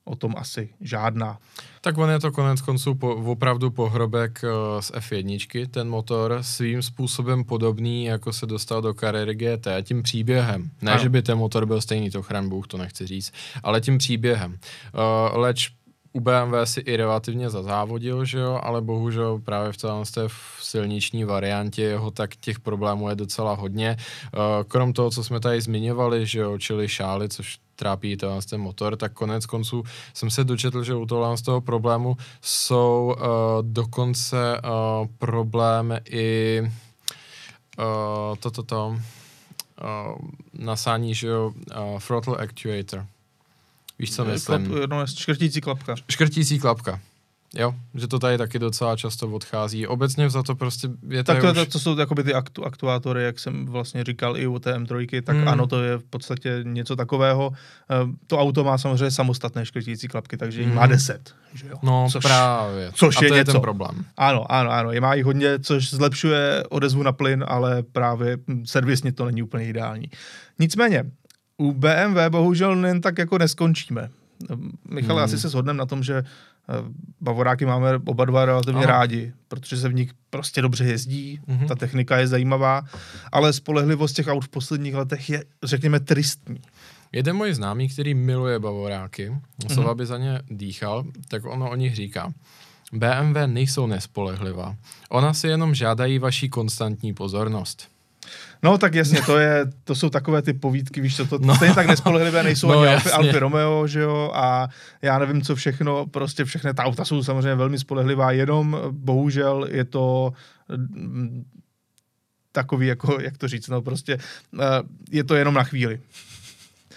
O tom asi žádná. Tak on je to konec konců po, opravdu pohrobek uh, z F1, ten motor, svým způsobem podobný, jako se dostal do kariéry GT, tím příběhem. Ne, ano. že by ten motor byl stejný, to chran Bůh, to nechci říct, ale tím příběhem. Uh, leč u BMW si i relativně zazávodil, že jo, ale bohužel právě v celé té silniční variantě jeho tak těch problémů je docela hodně. Uh, krom toho, co jsme tady zmiňovali, že jo, čili šály, což trápí tenhle ten motor, tak konec konců jsem se dočetl, že u tohle z toho problému jsou uh, dokonce uh, problémy i uh, toto to, to, uh, nasání, že jo, uh, throttle actuator. Víš, co myslím? Klap, no, škrtící klapka. Škrtící klapka. Jo, že to tady taky docela často odchází. Obecně za to prostě je Tak to, už... to, jsou jakoby ty aktu, aktuátory, jak jsem vlastně říkal i u té M3, tak hmm. ano, to je v podstatě něco takového. Uh, to auto má samozřejmě samostatné škrtící klapky, takže hmm. má 10. Že jo? No což, právě. Což A je, to je něco. ten problém. Ano, ano, ano. Je má jich hodně, což zlepšuje odezvu na plyn, ale právě hm, servisně to není úplně ideální. Nicméně, u BMW bohužel jen tak jako neskončíme. Michal, hmm. asi se shodneme na tom, že Bavoráky máme oba dva relativně Aha. rádi, protože se v nich prostě dobře jezdí, mm-hmm. ta technika je zajímavá, ale spolehlivost těch aut v posledních letech je, řekněme, tristní. Jeden můj známý, který miluje Bavoráky, mm-hmm. aby za ně dýchal, tak ono o nich říká. BMW nejsou nespolehlivá. Ona si jenom žádají vaší konstantní pozornost. No tak jasně, to, je, to jsou takové ty povídky, víš co, to no. stejně tak nespolehlivé nejsou no, ani Alfy, Alfy Romeo, že jo, a já nevím, co všechno, prostě všechny ta auta jsou samozřejmě velmi spolehlivá, jenom bohužel je to mm, takový, jako, jak to říct, no prostě uh, je to jenom na chvíli.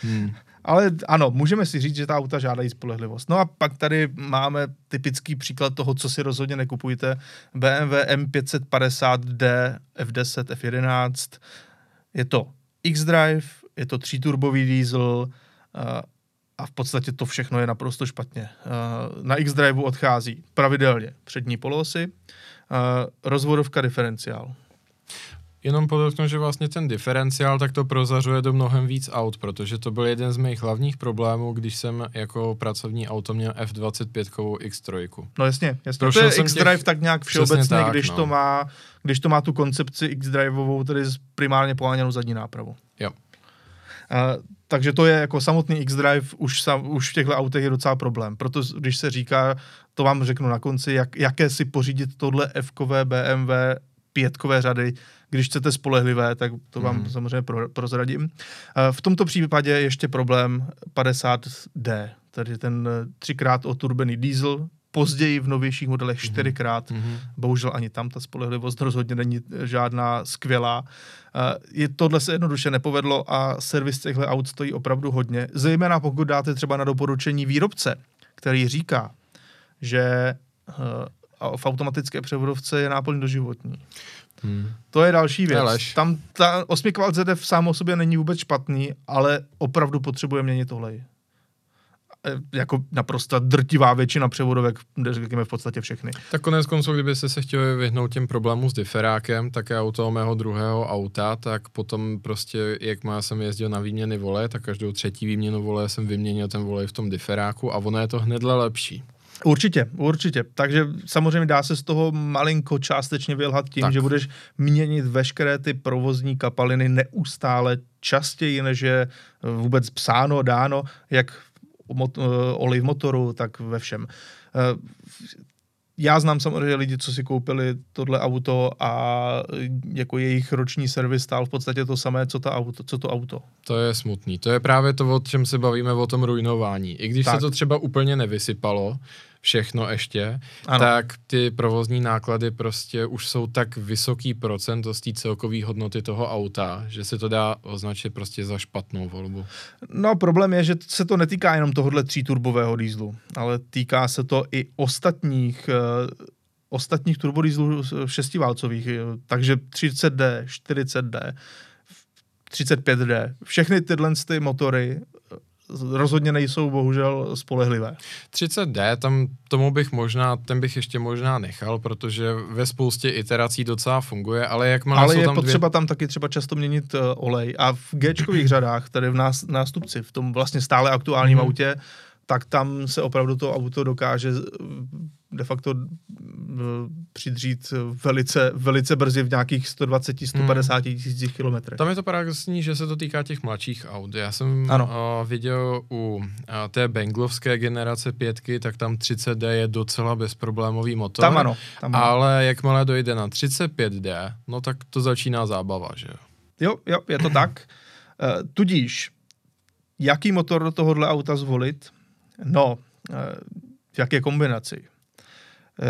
Hmm. Ale ano, můžeme si říct, že ta auta žádají spolehlivost. No a pak tady máme typický příklad toho, co si rozhodně nekupujte. BMW M550D F10, F11. Je to X-Drive, je to tříturbový diesel uh, a v podstatě to všechno je naprosto špatně. Uh, na X-Drive odchází pravidelně přední polosy, uh, rozvodovka diferenciál. Jenom podotknu, že vlastně ten diferenciál tak to prozařuje do mnohem víc aut, protože to byl jeden z mých hlavních problémů, když jsem jako pracovní auto měl F25 X3. No jasně, jasně. Prošel to je X-Drive těch... tak nějak všeobecně, tak, když, no. to má, když to má tu koncepci X-Driveovou, tedy primárně poháněnou zadní nápravu. Jo. Uh, takže to je jako samotný X-Drive už, sam, už v těchto autech je docela problém. Proto když se říká, to vám řeknu na konci, jak, jaké si pořídit tohle F-kové BMW pětkové řady, když chcete spolehlivé, tak to vám mm. samozřejmě pro, prozradím. Eh, v tomto případě ještě problém 50D, tedy ten eh, třikrát oturbený diesel, později v novějších modelech mhm. čtyřikrát. Mm-hmm. Bohužel ani tam ta spolehlivost rozhodně není žádná skvělá. Eh, je, tohle se jednoduše nepovedlo a servis těchto aut stojí opravdu hodně. Zejména pokud dáte třeba na doporučení výrobce, který říká, že v automatické převodovce je náplň doživotní. Hmm. To je další věc. Neleš. Tam ta 8 kvalt ZF sám o sobě není vůbec špatný, ale opravdu potřebuje měnit tohle. E, jako naprosto drtivá většina převodovek, řekněme v podstatě všechny. Tak konec konců, kdybyste se chtěli vyhnout těm problémům s diferákem, tak já u toho mého druhého auta, tak potom prostě, jak má jsem jezdil na výměny vole, tak každou třetí výměnu vole jsem vyměnil ten volej v tom diferáku a ono je to hnedle lepší. Určitě, určitě. Takže samozřejmě dá se z toho malinko částečně vylhat tím, tak. že budeš měnit veškeré ty provozní kapaliny neustále častěji, než je vůbec psáno, dáno, jak eh, olej v motoru, tak ve všem. Eh, já znám samozřejmě lidi, co si koupili tohle auto a jako jejich roční servis stál v podstatě to samé, co, ta auto, co to auto. To je smutný. To je právě to, o čem se bavíme, o tom ruinování. I když tak. se to třeba úplně nevysypalo, všechno ještě, ano. tak ty provozní náklady prostě už jsou tak vysoký procent z té celkové hodnoty toho auta, že se to dá označit prostě za špatnou volbu. No problém je, že se to netýká jenom tohohle tříturbového dýzlu, ale týká se to i ostatních uh, ostatních turbodýzlů šestiválcových, takže 30D, 40D, 35D, všechny tyhle ty motory rozhodně nejsou bohužel spolehlivé. 30D, tam tomu bych možná, ten bych ještě možná nechal, protože ve spoustě iterací docela funguje, ale jak má Ale je tam potřeba dvě... tam taky třeba často měnit uh, olej a v g <clears throat> řadách, tady v nás, nástupci, v tom vlastně stále aktuálním hmm. autě, tak tam se opravdu to auto dokáže de facto přidřít velice, velice brzy v nějakých 120-150 hmm. tisících kilometrech. Tam je to paradoxní, že se to týká těch mladších aut. Já jsem ano. Uh, viděl u uh, té Benglovské generace pětky, tak tam 30D je docela bezproblémový motor. Tam ano. Tam ano. Ale jakmile dojde na 35D, no tak to začíná zábava, že jo? Jo, jo, je to tak. Uh, tudíž, jaký motor do tohohle auta zvolit? No, uh, v jaké kombinaci?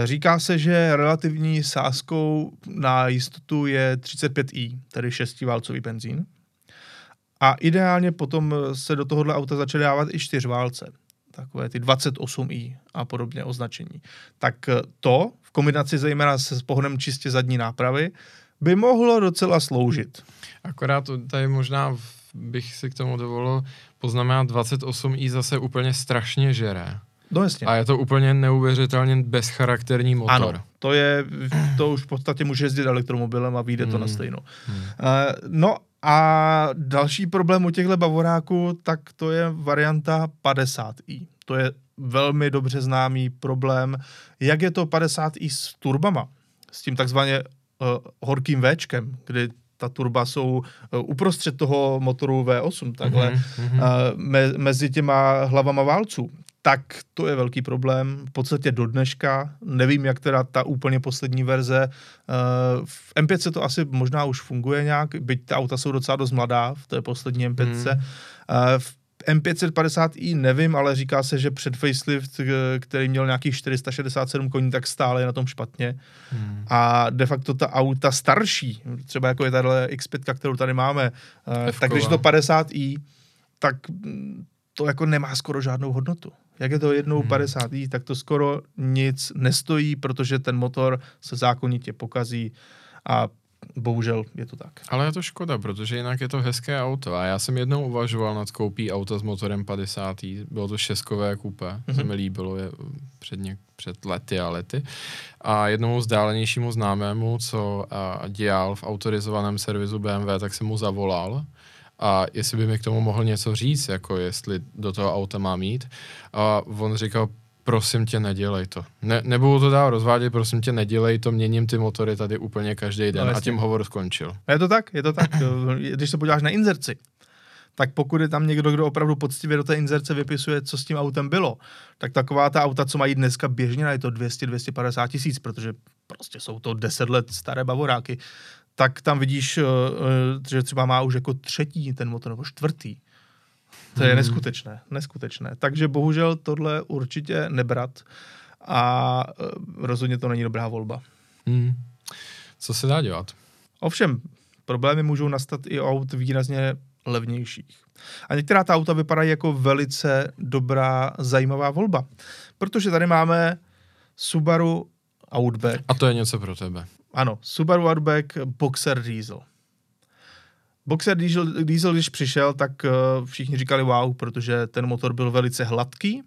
Říká se, že relativní sázkou na jistotu je 35i, tedy šestiválcový benzín. A ideálně potom se do tohohle auta začaly dávat i čtyřválce, takové ty 28i a podobně označení. Tak to v kombinaci zejména se pohonem čistě zadní nápravy by mohlo docela sloužit. Akorát tady možná bych si k tomu dovolil poznamenat 28i zase úplně strašně žere. No jasně. A je to úplně neuvěřitelně bezcharakterní motor. Ano, to je, to už v podstatě může jezdit elektromobilem a vyjde hmm. to na stejno. Hmm. Uh, no a další problém u těchto bavoráků, tak to je varianta 50i. To je velmi dobře známý problém. Jak je to 50i s turbama? S tím takzvaně uh, horkým Včkem, kdy ta turba jsou uh, uprostřed toho motoru V8, takhle, mm-hmm. uh, me, mezi těma hlavama válců tak to je velký problém. V podstatě do dneška, nevím, jak teda ta úplně poslední verze. Uh, v M5 to asi možná už funguje nějak, byť ta auta jsou docela dost mladá v té poslední M5. Hmm. Uh, v M550i nevím, ale říká se, že před facelift, který měl nějakých 467 koní, tak stále je na tom špatně. Hmm. A de facto ta auta starší, třeba jako je tahle X5, kterou tady máme, uh, tak když to 50i, tak to jako nemá skoro žádnou hodnotu jak je to jednou hmm. 50 tak to skoro nic nestojí, protože ten motor se zákonitě pokazí a bohužel je to tak. Ale je to škoda, protože jinak je to hezké auto a já jsem jednou uvažoval nad koupí auta s motorem 50. Bylo to šeskové kupé, mm-hmm. se mi líbilo je před, něk, před lety a lety. A jednomu vzdálenějšímu známému, co a, dělal v autorizovaném servisu BMW, tak jsem mu zavolal a jestli by mi k tomu mohl něco říct, jako jestli do toho auta má mít. A on říkal, prosím tě, nedělej to. Ne, nebudu to dál rozvádět, prosím tě, nedělej to, měním ty motory tady úplně každý den no, a tím hovor skončil. Je to tak, je to tak. <laughs> Když se podíváš na inzerci, tak pokud je tam někdo, kdo opravdu poctivě do té inzerce vypisuje, co s tím autem bylo, tak taková ta auta, co mají dneska běžně, je to 200-250 tisíc, protože prostě jsou to 10 let staré bavoráky, tak tam vidíš, eh, eh, že třeba má už jako třetí ten motor, nebo čtvrtý. To je hmm. neskutečné, neskutečné. Takže bohužel tohle určitě nebrat a eh, rozhodně to není dobrá volba. Hmm. Co se dá dělat? Ovšem, problémy můžou nastat i aut výrazně levnějších. A některá ta auta vypadají jako velice dobrá, zajímavá volba. Protože tady máme Subaru Outback. A to je něco pro tebe. Ano, Subaru Outback Boxer Diesel. Boxer Diesel, Diesel když přišel, tak uh, všichni říkali wow, protože ten motor byl velice hladký,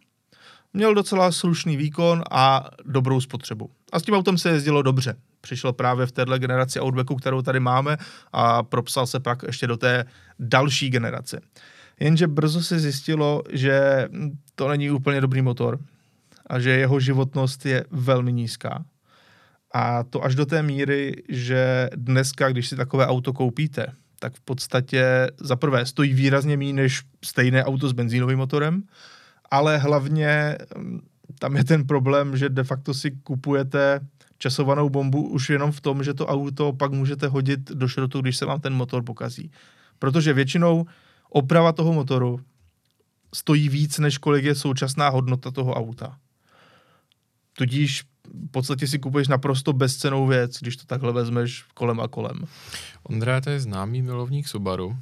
měl docela slušný výkon a dobrou spotřebu. A s tím autem se jezdilo dobře. Přišel právě v téhle generaci Outbacku, kterou tady máme a propsal se pak ještě do té další generace. Jenže brzo se zjistilo, že to není úplně dobrý motor a že jeho životnost je velmi nízká. A to až do té míry, že dneska, když si takové auto koupíte, tak v podstatě za prvé stojí výrazně méně než stejné auto s benzínovým motorem, ale hlavně mm, tam je ten problém, že de facto si kupujete časovanou bombu už jenom v tom, že to auto pak můžete hodit do šrotu, když se vám ten motor pokazí. Protože většinou oprava toho motoru stojí víc, než kolik je současná hodnota toho auta. Tudíž v podstatě si kupuješ naprosto bezcenou věc, když to takhle vezmeš kolem a kolem. Ondra, to je známý milovník Subaru.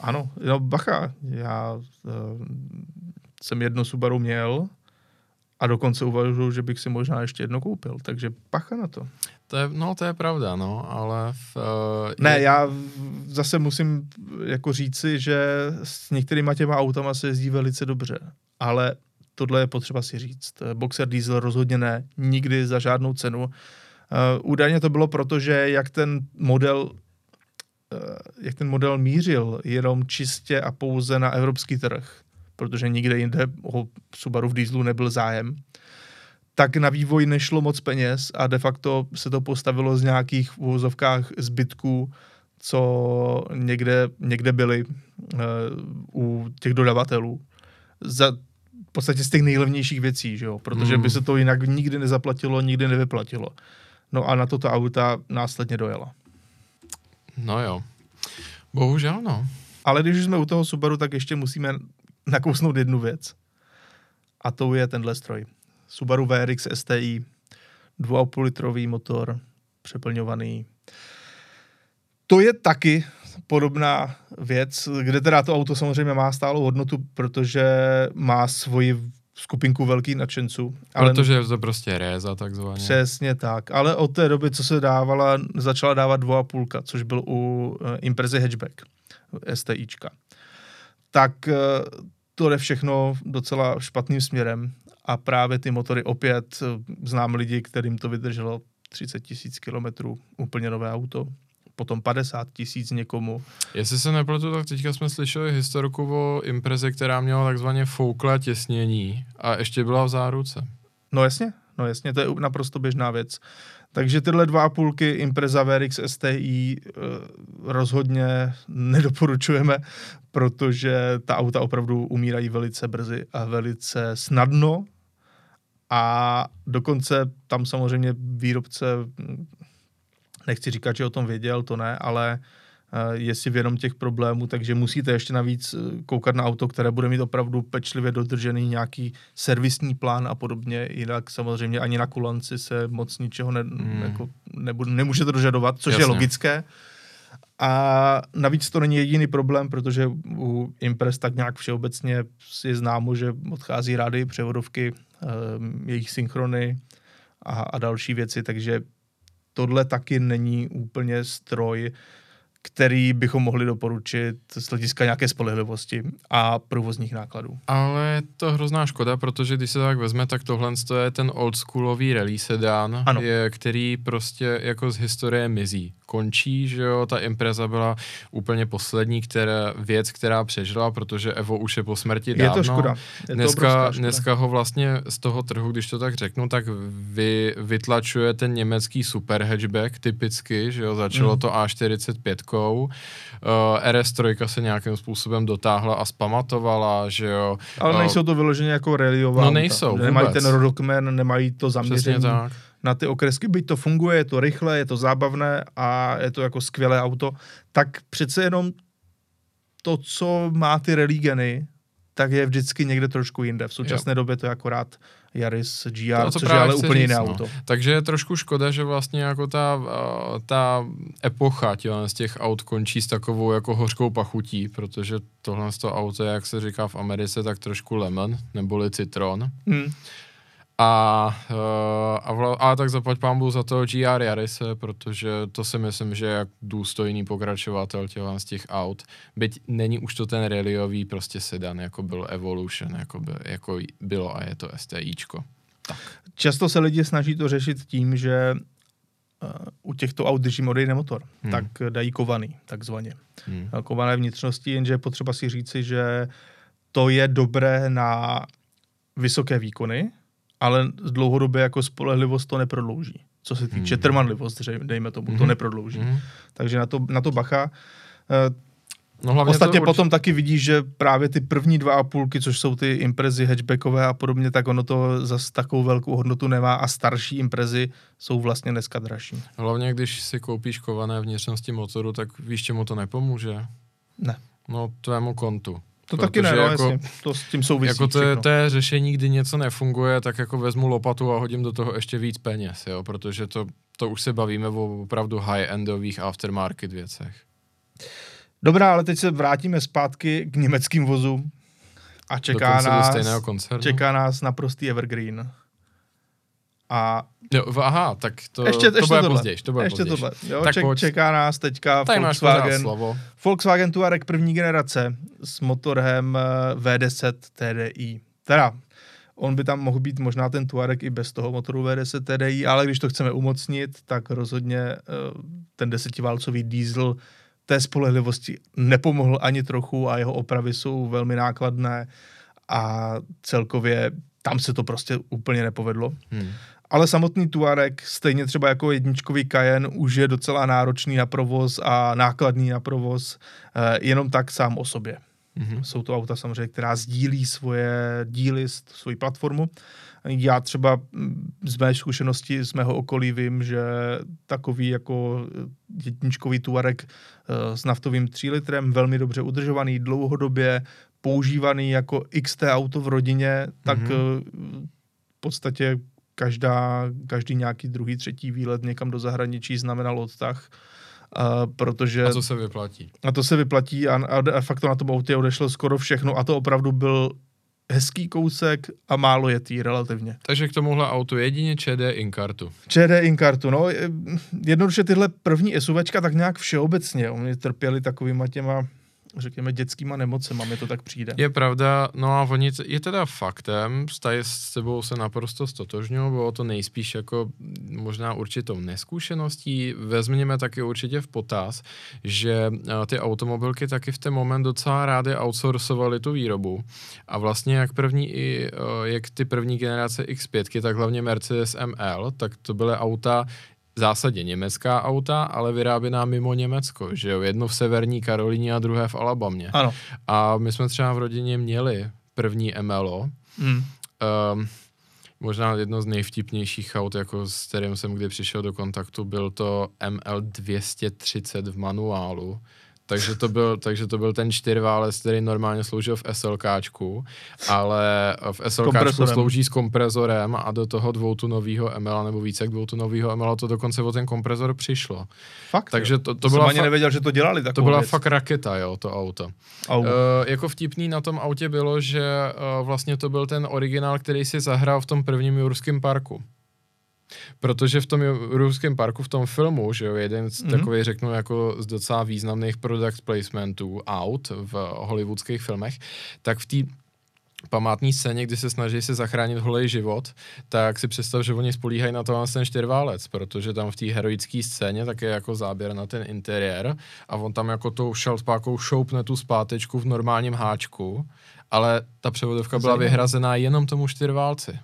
Ano, no bacha, já uh, jsem jedno Subaru měl a dokonce uvažuji, že bych si možná ještě jedno koupil, takže pacha na to. To je, no, to je pravda, no, ale... V, uh, ne, je... já zase musím jako říci, že s některýma těma autama se jezdí velice dobře, ale tohle je potřeba si říct. Boxer Diesel rozhodně ne, nikdy za žádnou cenu. Uh, údajně to bylo proto, že jak ten model uh, jak ten model mířil jenom čistě a pouze na evropský trh, protože nikde jinde o Subaru v dieselu nebyl zájem, tak na vývoj nešlo moc peněz a de facto se to postavilo z nějakých uvozovkách zbytků, co někde, někde byly u těch dodavatelů. Za v podstatě z těch nejlevnějších věcí, že jo? protože Mm. by se to jinak nikdy nezaplatilo, nikdy nevyplatilo. No a na toto auta následně dojela. No jo. Bohužel, no. Ale když jsme u toho Subaru, tak ještě musíme nakousnout jednu věc. A to je tenhle stroj. Subaru VRX STI, 2,5 litrový motor, přeplňovaný. To je taky podobná věc, kde teda to auto samozřejmě má stálou hodnotu, protože má svoji skupinku velkých nadšenců. Ale Protože je to prostě réza takzvaně. Přesně tak. Ale od té doby, co se dávala, začala dávat 2,5, což byl u uh, Imprezy hatchback, STIčka. Tak uh, to jde všechno docela špatným směrem a právě ty motory opět uh, znám lidi, kterým to vydrželo 30 tisíc kilometrů, úplně nové auto, potom 50 tisíc někomu. Jestli se nepletu, tak teďka jsme slyšeli historku o impreze, která měla takzvaně fouklé těsnění a ještě byla v záruce. No jasně, no jasně, to je naprosto běžná věc. Takže tyhle dva a půlky Impreza VRX STI eh, rozhodně nedoporučujeme, protože ta auta opravdu umírají velice brzy a velice snadno a dokonce tam samozřejmě výrobce, nechci říkat, že o tom věděl, to ne, ale eh, je si vědom těch problémů, takže musíte ještě navíc eh, koukat na auto, které bude mít opravdu pečlivě dodržený nějaký servisní plán a podobně, jinak samozřejmě ani na kulanci se moc ničeho ne, Hmm. jako nebude, nemůžete dožadovat, což Jasně. je logické. A navíc to není jediný problém, protože u Impress tak nějak všeobecně je známo, že odchází rády převodovky, um, jejich synchrony a, a další věci, takže tohle taky není úplně stroj, který bychom mohli doporučit z hlediska nějaké spolehlivosti a provozních nákladů. Ale je to hrozná škoda, protože když se tak vezme, tak tohle to je ten oldschoolový rally sedan, Ano. je, který prostě jako z historie mizí. Končí, že jo, ta Impreza byla úplně poslední která, věc, která přežila, protože Evo už je po smrti Je dávno. to škoda. Je to Dneska, škoda. dneska ho vlastně z toho trhu, když to tak řeknu, tak vy, vytlačuje ten německý super hatchback typicky, že jo, začalo Mm. to A45, uh, RS3 se nějakým způsobem dotáhla a spamatovala, že jo. Ale Uh, nejsou to vyloženě jako rallyová No nejsou, Nemají vůbec. ten rodokmen, nemají to Přesně zaměření tak. na ty okresky. Byť to funguje, je to rychle, je to zábavné a je to jako skvělé auto, tak přece jenom to, co má ty rally geny, tak je vždycky někde trošku jinde. V současné době to je akorát Yaris GR, To- to což je ale úplně jiné no. auto. Takže je trošku škoda, že vlastně jako ta, uh, ta epocha z těch aut končí s takovou jako hořkou pachutí, protože tohle z toho auto jak se říká v Americe, tak trošku lemon, neboli citron. Hmm. A, uh, a, vla, a tak zaplať pán za toho GR Yarise, protože to si myslím, že je jak důstojný pokračovatel těla z těch aut. Byť není už to ten rallyový prostě sedan, jako byl Evolution, jako, by, jako bylo a je to STIčko. Často se lidi snaží to řešit tím, že uh, u těchto aut drží odejde motor, Hmm. tak dají kovaný, takzvaně. Hmm. kované vnitřnosti, jenže je potřeba si říci, že to je dobré na vysoké výkony, ale dlouhodobě jako spolehlivost to neprodlouží. Co se týče Hmm. trvanlivost, dejme tomu, to Mhm. neprodlouží. Hmm. Takže na to, na to bacha. Eh, No hlavně Ostatně to urč- potom taky vidíš, že právě ty první dva a půlky, což jsou ty imprezy hatchbackové a podobně, tak ono to zas takovou velkou hodnotu nemá a starší imprezy jsou vlastně dneska dražší. Hlavně, když si koupíš kované vnitřnosti motoru, tak víš, čemu to nepomůže? Ne. No, tvému kontu. To taky ne, no, jako- jasně. To s tím souvisí jako to je, všechno. to je řešení, kdy něco nefunguje, tak jako vezmu lopatu a hodím do toho ještě víc peněz, jo, protože to, to už se bavíme o opravdu high-endových aftermarket věcech. Dobrá, ale teď se vrátíme zpátky k německým vozům a čeká nás, koncernu. čeká nás naprostý evergreen. A Jo, aha, tak to, ještě, to ještě bude tohle. později. To bude ještě později. tohle. Jo, Tak ček, pojď. čeká nás teďka Tady pořád Volkswagen, slovo. Volkswagen Touareg první generace s motorem eh, V10 TDI. Teda, on by tam mohl být možná ten Touareg i bez toho motoru V10 TDI, ale když to chceme umocnit, tak rozhodně eh, ten desetiválcový diesel té spolehlivosti nepomohl ani trochu a jeho opravy jsou velmi nákladné a celkově tam se to prostě úplně nepovedlo. Hmm. Ale samotný Tuareg, stejně třeba jako jedničkový Cayenne, už je docela náročný na provoz a nákladný na provoz, eh, jenom tak sám o sobě. Mhm. Jsou to auta samozřejmě, která sdílí svoje díly, svoji platformu. Já třeba mm, z mé zkušenosti, z mého okolí vím, že takový jako jedničkový Tuareg eh, s naftovým 3 litrem, velmi dobře udržovaný, dlouhodobě používaný jako XT auto v rodině, tak Mhm. mm-hmm. v podstatě každá, každý nějaký druhý, třetí výlet někam do zahraničí znamenal odtah. Uh, protože A to se vyplatí. a to se vyplatí a, a, a fakt to na tom autě odešlo skoro všechno a to opravdu byl hezký kousek a málo jetý relativně. Takže k tomuhle autu jedině ČD Inkartu. ČD Inkartu, no, je- jednoduše tyhle první SUVčka tak nějak všeobecně, oni trpěli takovýma těma, řekněme, dětskýma nemocema, mi to tak přijde. Je pravda, no a oni, je teda faktem, tady s tebou se naprosto stotožňuji, bylo to nejspíš jako možná určitou neskušeností. Vezměme taky určitě v potaz, že eh, ty automobilky taky v ten moment docela rády outsourcovaly tu výrobu. A vlastně jak první i, eh, jak ty první generace X5, tak hlavně Mercedes ML, tak to byly auta zásadě německá auta, ale vyráběná mimo Německo, že jo, jedno v severní Karolíně a druhé v Alabamě. Ano. A my jsme třeba v rodině měli první MLO, Hmm. um, možná jedno z nejvtipnějších aut, jako s kterým jsem kdy přišel do kontaktu, byl to ML 230 v manuálu. Takže to byl, takže to byl ten čtyřválec, který normálně sloužil v SLKčku, ale v SLKčku kompresorem. slouží s komprezorem a do toho dvoutunového ML nebo více dvoutunového ML to dokonce o ten komprezor přišlo. Fakt, Takže to, to, to jsem byla, ani fa- nevěděl, že to dělali to byla věc. fakt raketa, jo, to auto. Au. Uh, jako vtipný na tom autě bylo, že uh, vlastně to byl ten originál, který si zahrál v tom prvním Jurském parku. Protože v tom Jurském parku, v tom filmu, že jo, jeden z Mhm. mm-hmm. takových, řeknu, jako z docela významných product placementů aut v hollywoodských filmech, tak v té památní scéně, kdy se snaží si zachránit holej život, tak si představ, že oni spolíhají na to na ten čtyřválec, protože tam v té heroické scéně tak je jako záběr na ten interiér a on tam jako tou šalspákou šoupne tu zpátečku v normálním háčku, ale ta převodovka byla Zajímavé. vyhrazená jenom tomu čtyřválci.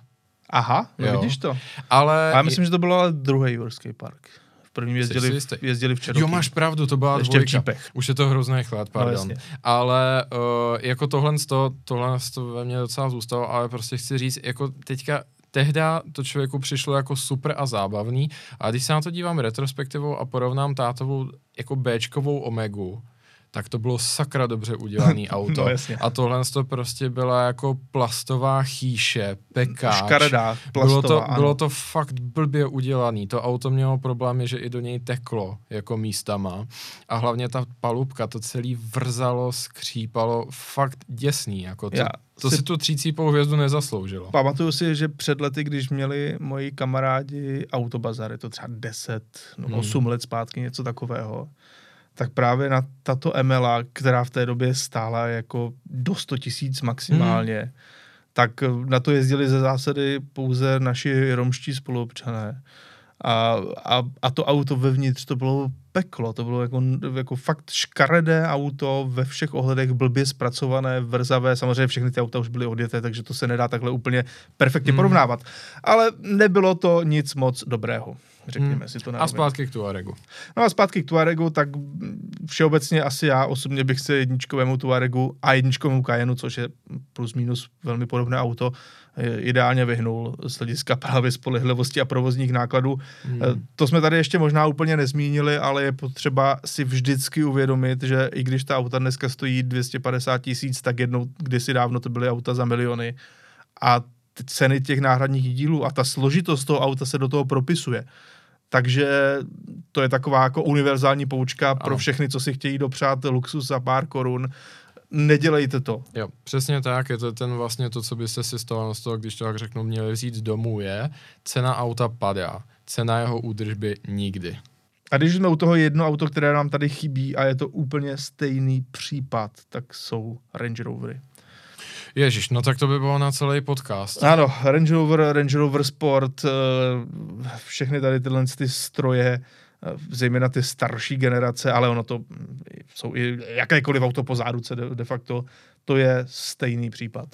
Aha, no Jo. vidíš to. Ale... A já myslím, že to byl ale druhý Jurský park. V prvním jezdili, jezdili v Cherokee. Jo, máš pravdu, to byla Ještě v dvojka. Jeepech. Už je to hrozný chlad, pardon. jasně. ale uh, jako tohle, to, tohle to ve mně docela zůstalo, ale prostě chci říct, jako teďka tehda to člověku přišlo jako super a zábavný a když se na to dívám retrospektivou a porovnám tátovou jako Bčkovou Omegu, tak to bylo sakra dobře udělaný <laughs> auto. No, jasně. a tohle to prostě byla jako plastová chýše, pekáč. Škaredá, Bylo plastová, to, ano. bylo to fakt blbě udělaný. To auto mělo problémy, že i do něj teklo jako místama. A hlavně ta palubka, to celý vrzalo, skřípalo, fakt děsný. Jako to, Já to si- si tu třícípou hvězdu nezasloužilo. Pamatuju si, že před lety, když měli moji kamarádi autobazar, je to třeba 10, no Hmm. 8 let zpátky, něco takového, tak právě na tato MLA, která v té době stála jako do 100 tisíc maximálně, Hmm. tak eh, na to jezdili ze zásady pouze naši romští spoluobčané. A, a, a to auto vevnitř, to bylo peklo, to bylo jako, jako fakt škaredé auto, ve všech ohledech blbě zpracované, vrzavé, samozřejmě všechny ty auta už byly odjeté, takže to se nedá takhle úplně perfektně Hmm. porovnávat. Ale nebylo to nic moc dobrého, řekněme Hmm. si to na A zpátky k Tuaregu. No a zpátky k Tuaregu, tak všeobecně asi já osobně bych se jedničkovému Tuaregu a jedničkovému Cayenu, což je plus minus velmi podobné auto, eh, ideálně vyhnul z hlediska právě spolehlivosti a provozních nákladů. Hmm. Eh, To jsme tady ještě možná úplně nezmínili, ale je potřeba si vždycky uvědomit, že i když ta auta dneska stojí 250 tisíc, tak jednou kdysi dávno to byly auta za miliony. A ceny těch náhradních dílů a ta složitost toho auta se do toho propisuje. Takže to je taková jako univerzální poučka pro Ano. všechny, co si chtějí dopřát luxus za pár korun. Nedělejte to. Jo, přesně tak, je to ten vlastně to, co byste si z toho, z toho, když to tak řeknu, měli vzít domů je, cena auta padá, cena jeho údržby nikdy. A když jsme u toho jedno auto, které nám tady chybí a je to úplně stejný případ, tak jsou Range Rovery. Ježíš, no tak to by bylo na celý podcast. Ano, Range Rover, Range Rover Sport, eh, všechny tady tyhle ty stroje zejména ty starší generace, ale ono to jsou i jakékoliv auto po záruce de, de facto, to je stejný případ.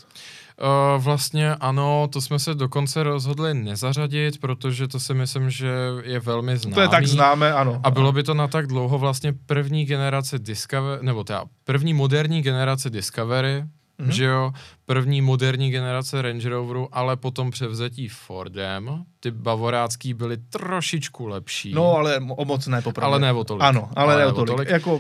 Uh, vlastně ano, to jsme se dokonce rozhodli nezařadit, protože to si myslím, že je velmi známý. To je tak známe, ano. A bylo by to na tak dlouho vlastně první generace Discovery, nebo teda první moderní generace Discovery, mm-hmm. že jo, první moderní generace Range Roveru, ale potom převzetí Fordem. Ty bavorácký byly trošičku lepší. No, ale o moc ne, popravdě. Ale ne o tolik. Ano, ale, ale ne o tolik. tolik. Jako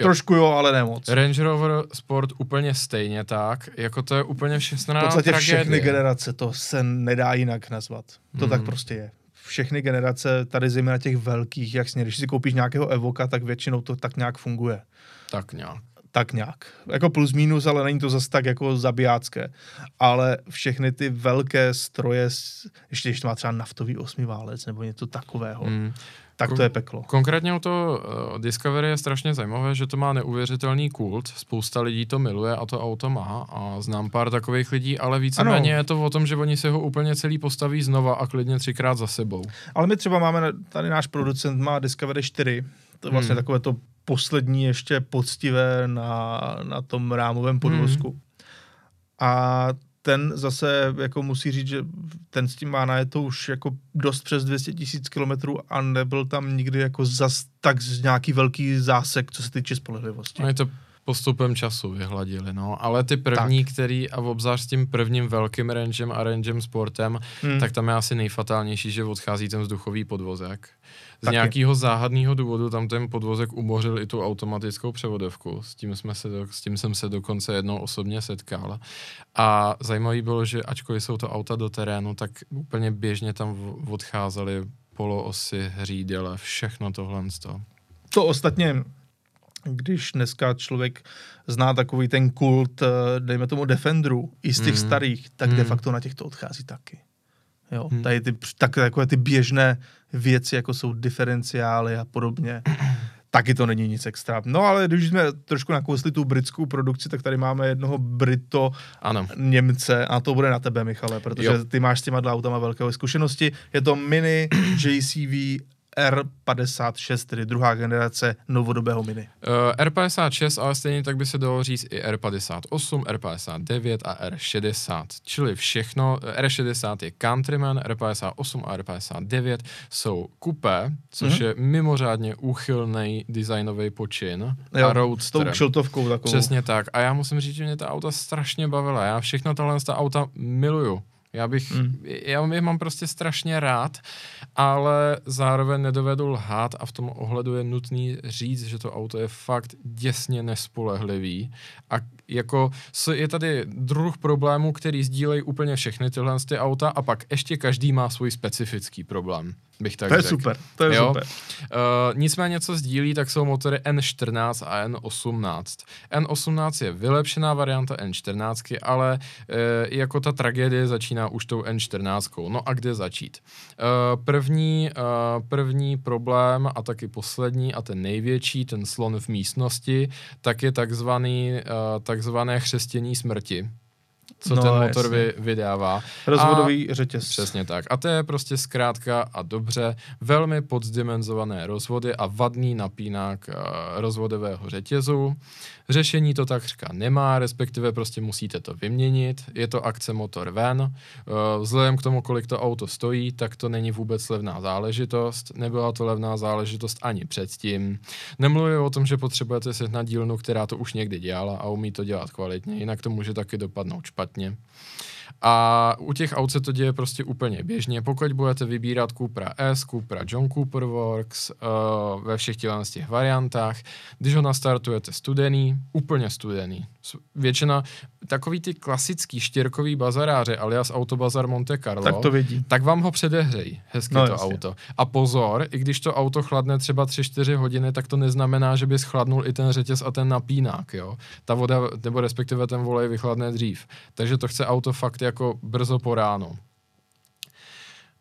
Jo. Trošku jo, ale ne moc. Range Rover Sport úplně stejně tak, jako to je úplně všestranná V podstatě tragédie. všechny generace, to se nedá jinak nazvat. To mm. tak prostě je. Všechny generace, tady zejména těch velkých, jak směr, když si koupíš nějakého Evoka, tak většinou to tak nějak funguje. Tak nějak. Tak nějak. Jako plus minus, ale není to zase tak jako zabijácké. Ale všechny ty velké stroje, ještě když to má třeba naftový osmiválec nebo něco takového, mm tak to je peklo. Konkrétně u toho uh, Discovery je strašně zajímavé, že to má neuvěřitelný kult. Spousta lidí to miluje a to auto má a znám pár takových lidí, ale víceméně je to o tom, že oni si ho úplně celý postaví znova a klidně třikrát za sebou. Ale my třeba máme, tady náš producent má Discovery 4, to je vlastně hmm. takové to poslední ještě poctivé na, na tom rámovém podvozku. Hmm. A ten zase jako musí říct, že ten s tím má na je to už jako dost přes 200 tisíc kilometrů a nebyl tam nikdy jako zas tak nějaký velký zásek, co se týče spolehlivosti. A je to postupem času vyhladili, no. Ale ty první, tak. který, a obzvlášť s tím prvním velkým rangem a rangem sportem, hmm. tak tam je asi nejfatálnější, že odchází ten vzduchový podvozek. Z Taky. nějakého záhadného důvodu tam ten podvozek umořil i tu automatickou převodovku. S tím, jsme se, s tím jsem se dokonce jednou osobně setkal. A zajímavé bylo, že ačkoliv jsou to auta do terénu, tak úplně běžně tam odcházely poloosy, hřídele, všechno tohle. To ostatně když dneska člověk zná takový ten kult, eh, dejme tomu Defenderu, i z těch mm. starých, tak mm. de facto na těch to odchází taky. Jo, mm. tady ty, tak, takové ty běžné věci, jako jsou diferenciály a podobně, <clears throat> taky to není nic extra. No ale když jsme trošku nakousli tu britskou produkci, tak tady máme jednoho Brito ano. Němce a to bude na tebe, Michale, protože jo. ty máš s těma autama velké zkušenosti. Je to Mini JCV R56, tedy druhá generace novodobého Mini. Uh, R56, ale stejně tak by se dalo říct i R58, R59 a R60, čili všechno. R60 je Countryman, R58 a R59 jsou kupé, což mm-hmm. je mimořádně úchylný designový počin jo, a roadster. S tou kšiltovkou takovou. Přesně tak. A já musím říct, že mě ta auta strašně bavila. Já všechno tahle ta auta miluju. Já bych, mm. já je mám prostě strašně rád, ale zároveň nedovedu lhát a v tom ohledu je nutný říct, že to auto je fakt děsně nespolehlivý a jako je tady druh problémů, který sdílejí úplně všechny tyhle ty auta a pak ještě každý má svůj specifický problém bych tak To je řek. super, to je jo? super. Uh, nicméně, co sdílí, tak jsou motory N14 a N18. N18 je vylepšená varianta N14, ale uh, jako ta tragédie začíná už tou N14. No a kde začít? Uh, první, uh, první problém a taky poslední a ten největší, ten slon v místnosti, tak je takzvaný, uh, takzvané chřestění smrti co no, ten motor vy, vydává. Rozvodový a, řetěz. Přesně tak. A to je prostě zkrátka a dobře velmi poddimenzované rozvody a vadný napínák uh, rozvodového řetězu. Řešení to takřka nemá, respektive prostě musíte to vyměnit. Je to akce motor ven. Uh, vzhledem k tomu, kolik to auto stojí, tak to není vůbec levná záležitost. Nebyla to levná záležitost ani předtím. Nemluvím o tom, že potřebujete na dílnu, která to už někdy dělala a umí to dělat kvalitně, jinak to může taky dopadnout špatně. A u těch aut se to děje prostě úplně běžně. Pokud budete vybírat Cupra S, Cupra John Cooper Works uh, ve všech těch variantách, když ho nastartujete studený, úplně studený. Většina takový ty klasický štěrkový bazaráře alias Autobazar Monte Carlo, tak, to vidí. tak vám ho předehřejí hezky no, to jasně. auto. A pozor, i když to auto chladne třeba 3-4 hodiny, tak to neznamená, že by schladnul i ten řetěz a ten napínák. Jo? Ta voda, nebo respektive ten volej vychladne dřív. Takže to chce auto fakt jako brzo po ránu.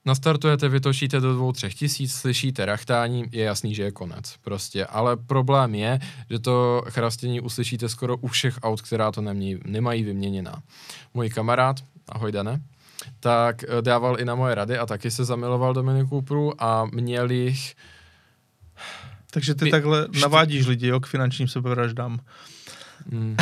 Nastartujete, vytočíte do dvou, třech tisíc, slyšíte rachtání, je jasný, že je konec. Prostě. Ale problém je, že to chrastění uslyšíte skoro u všech aut, která to nemějí, nemají vyměněná. Můj kamarád, ahoj Dane, tak eh, dával i na moje rady a taky se zamiloval do Mini Cooperu a měl jich Takže ty Pě- takhle navádíš lidi jo, k finančním sebevraždám. Mm.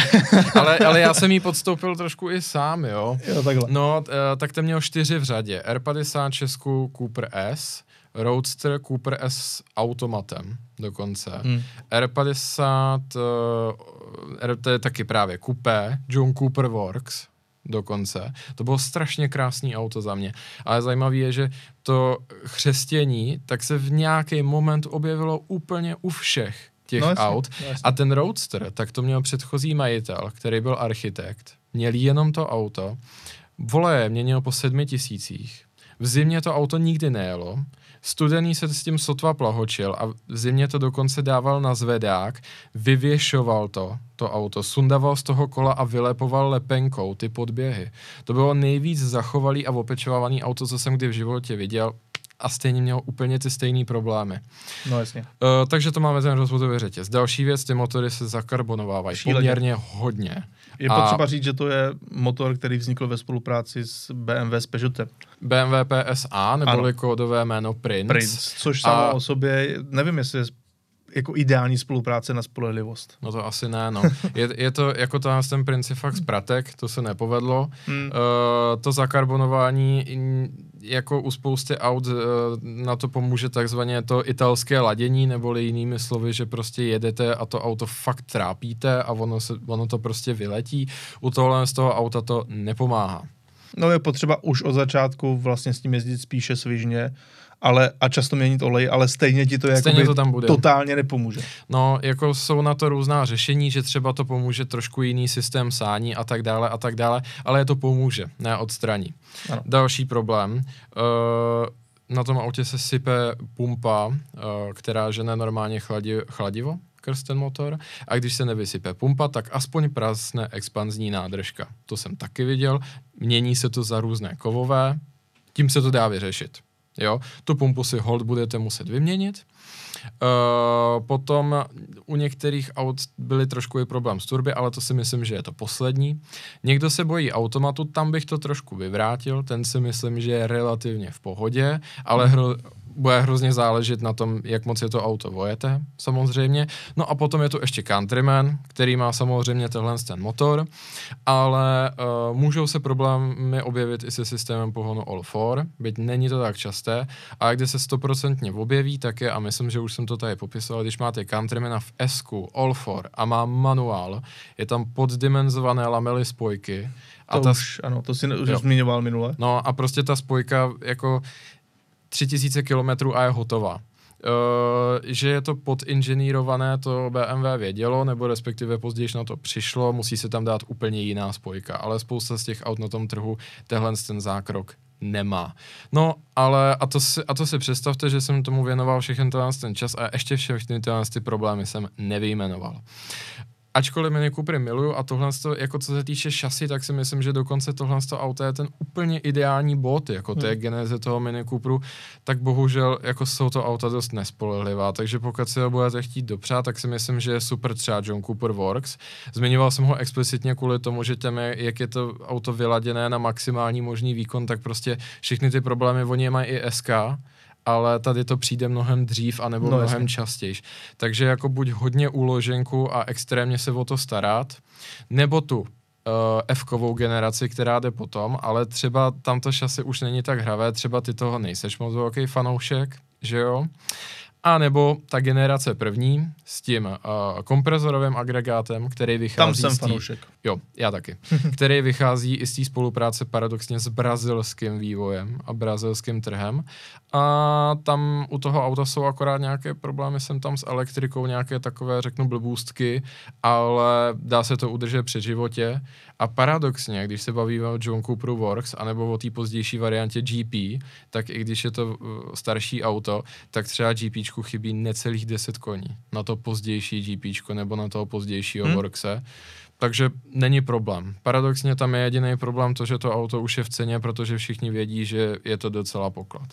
ale, ale já jsem jí podstoupil trošku i sám, jo. Jo, takhle. No, eh, tak ten měl čtyři v řadě. R50 Česku Cooper S, Roadster Cooper S s automatem dokonce. Hmm. R50, uh, R, to je taky právě Coupé, John Cooper Works dokonce. To bylo strašně krásný auto za mě. Ale zajímavé je, že to chřestění tak se v nějaký moment objevilo úplně u všech těch No jasně, aut. no jasně. A ten Roadster, tak to měl předchozí majitel, který byl architekt. Měl jenom to auto. Voleje měnil po sedmi tisících. V zimě to auto nikdy nejelo. Studený se s tím sotva plahočil a v zimě to dokonce dával na zvedák, vyvěšoval to, to auto, sundaval z toho kola a vylepoval lepenkou ty podběhy. To bylo nejvíc zachovalý a opečovávaný auto, co jsem kdy v životě viděl a stejně měl úplně ty stejné problémy. No jasně. Uh, takže to máme ten rozvodový řetěz. Další věc, ty motory se zakarbonovávají Šíleně. poměrně hodně. Je A- potřeba říct, že to je motor, který vznikl ve spolupráci s BMW s Peugeotem. BMW PSA, neboli Ano. kódové jméno Prince. Prince, což samo A- o sobě, nevím, jestli je jako ideální spolupráce na spolehlivost. No to asi ne, no. Je, je to jako to ten Prince je fakt z pratek, to se nepovedlo. Hmm. Uh, to zakarbonování jako u spousty aut uh, na to pomůže takzvaně to italské ladění, neboli jinými slovy, že prostě jedete a to auto fakt trápíte a ono, se, ono to prostě vyletí. U tohle z toho auta to nepomáhá. No je potřeba už od začátku vlastně s tím jezdit spíše svižně, ale a často měnit olej, ale stejně ti to, Stejně to tam bude. totálně nepomůže. No, jako jsou na to různá řešení, že třeba to pomůže trošku jiný systém sání a tak dále a tak dále, ale je to pomůže, ne odstraní. Ano. Další problém. Uh, na tom autě se sype pumpa, uh, která žene normálně chladi, chladivo skrz ten motor a když se nevysype pumpa, tak aspoň prasne expanzní nádržka. To jsem taky viděl. Mění se to za různé kovové, tím se to dá vyřešit. Jo? Tu pumpu si hold budete muset vyměnit. Uh, potom u některých aut byly trošku i problém s turby, ale to si myslím, že je to poslední. Někdo se bojí automatu, tam bych to trošku vyvrátil, ten si myslím, že je relativně v pohodě, ale hro, bude hrozně záležet na tom, jak moc je to auto vojete, samozřejmě. No a potom je tu ještě Countryman, který má samozřejmě tenhle ten motor, ale uh, můžou se problémy objevit i se systémem pohonu All-4, byť není to tak časté, a kde se stoprocentně objeví, tak je, a myslím, že už jsem to tady popisoval, když máte Countrymana v S, All-4 a má manuál, je tam poddimenzované lamely spojky, a To ta, už, ano, to si už Jo. zmiňoval minule. No a prostě ta spojka jako 3000 kilometrů a je hotová. Uh, že je to podinženýrované, to BMW vědělo, nebo respektive později na to přišlo, musí se tam dát úplně jiná spojka, ale spousta z těch aut na tom trhu tehle ten zákrok nemá. No, ale a to, si, a to si představte, že jsem tomu věnoval všechny ten čas a ještě všechny ty problémy jsem nevyjmenoval. Ačkoliv Mini Coopery miluju a tohle, to, jako co se týče šasy, tak si myslím, že dokonce tohle to auto je ten úplně ideální bod, jako to je geneze toho Mini Cooperu, tak bohužel jako jsou to auta dost nespolehlivá, takže pokud si ho budete chtít dopřát, tak si myslím, že je super třeba John Cooper Works. Zmiňoval jsem ho explicitně kvůli tomu, že těm, je- jak je to auto vyladěné na maximální možný výkon, tak prostě všechny ty problémy, oni mají i SK, ale tady to přijde mnohem dřív a nebo No, no, mnohem jasně. častěji. Takže jako buď hodně úloženku a extrémně se o to starat, nebo tu uh, F-kovou generaci, která jde potom, ale třeba tamto šasy už není tak hravé, třeba ty toho nejseš moc velký fanoušek, že jo? A nebo ta generace první s tím uh, komprezorovým agregátem, který vychází Tam jsem fanoušek. Jo, já taky. <laughs> který vychází i z té spolupráce paradoxně s brazilským vývojem a brazilským trhem. A tam u toho auta jsou akorát nějaké problémy sem tam s elektrikou, nějaké takové, řeknu, blbůstky, ale dá se to udržet při životě. A paradoxně, když se bavíme o John Cooperu Works, anebo o té pozdější variantě GP, tak i když je to uh, starší auto, tak třeba GPčku chybí necelých 10 koní na to pozdější GPčko nebo na toho pozdějšího hmm. Workse. Takže není problém. Paradoxně tam je jediný problém to, že to auto už je v ceně, protože všichni vědí, že je to docela poklad.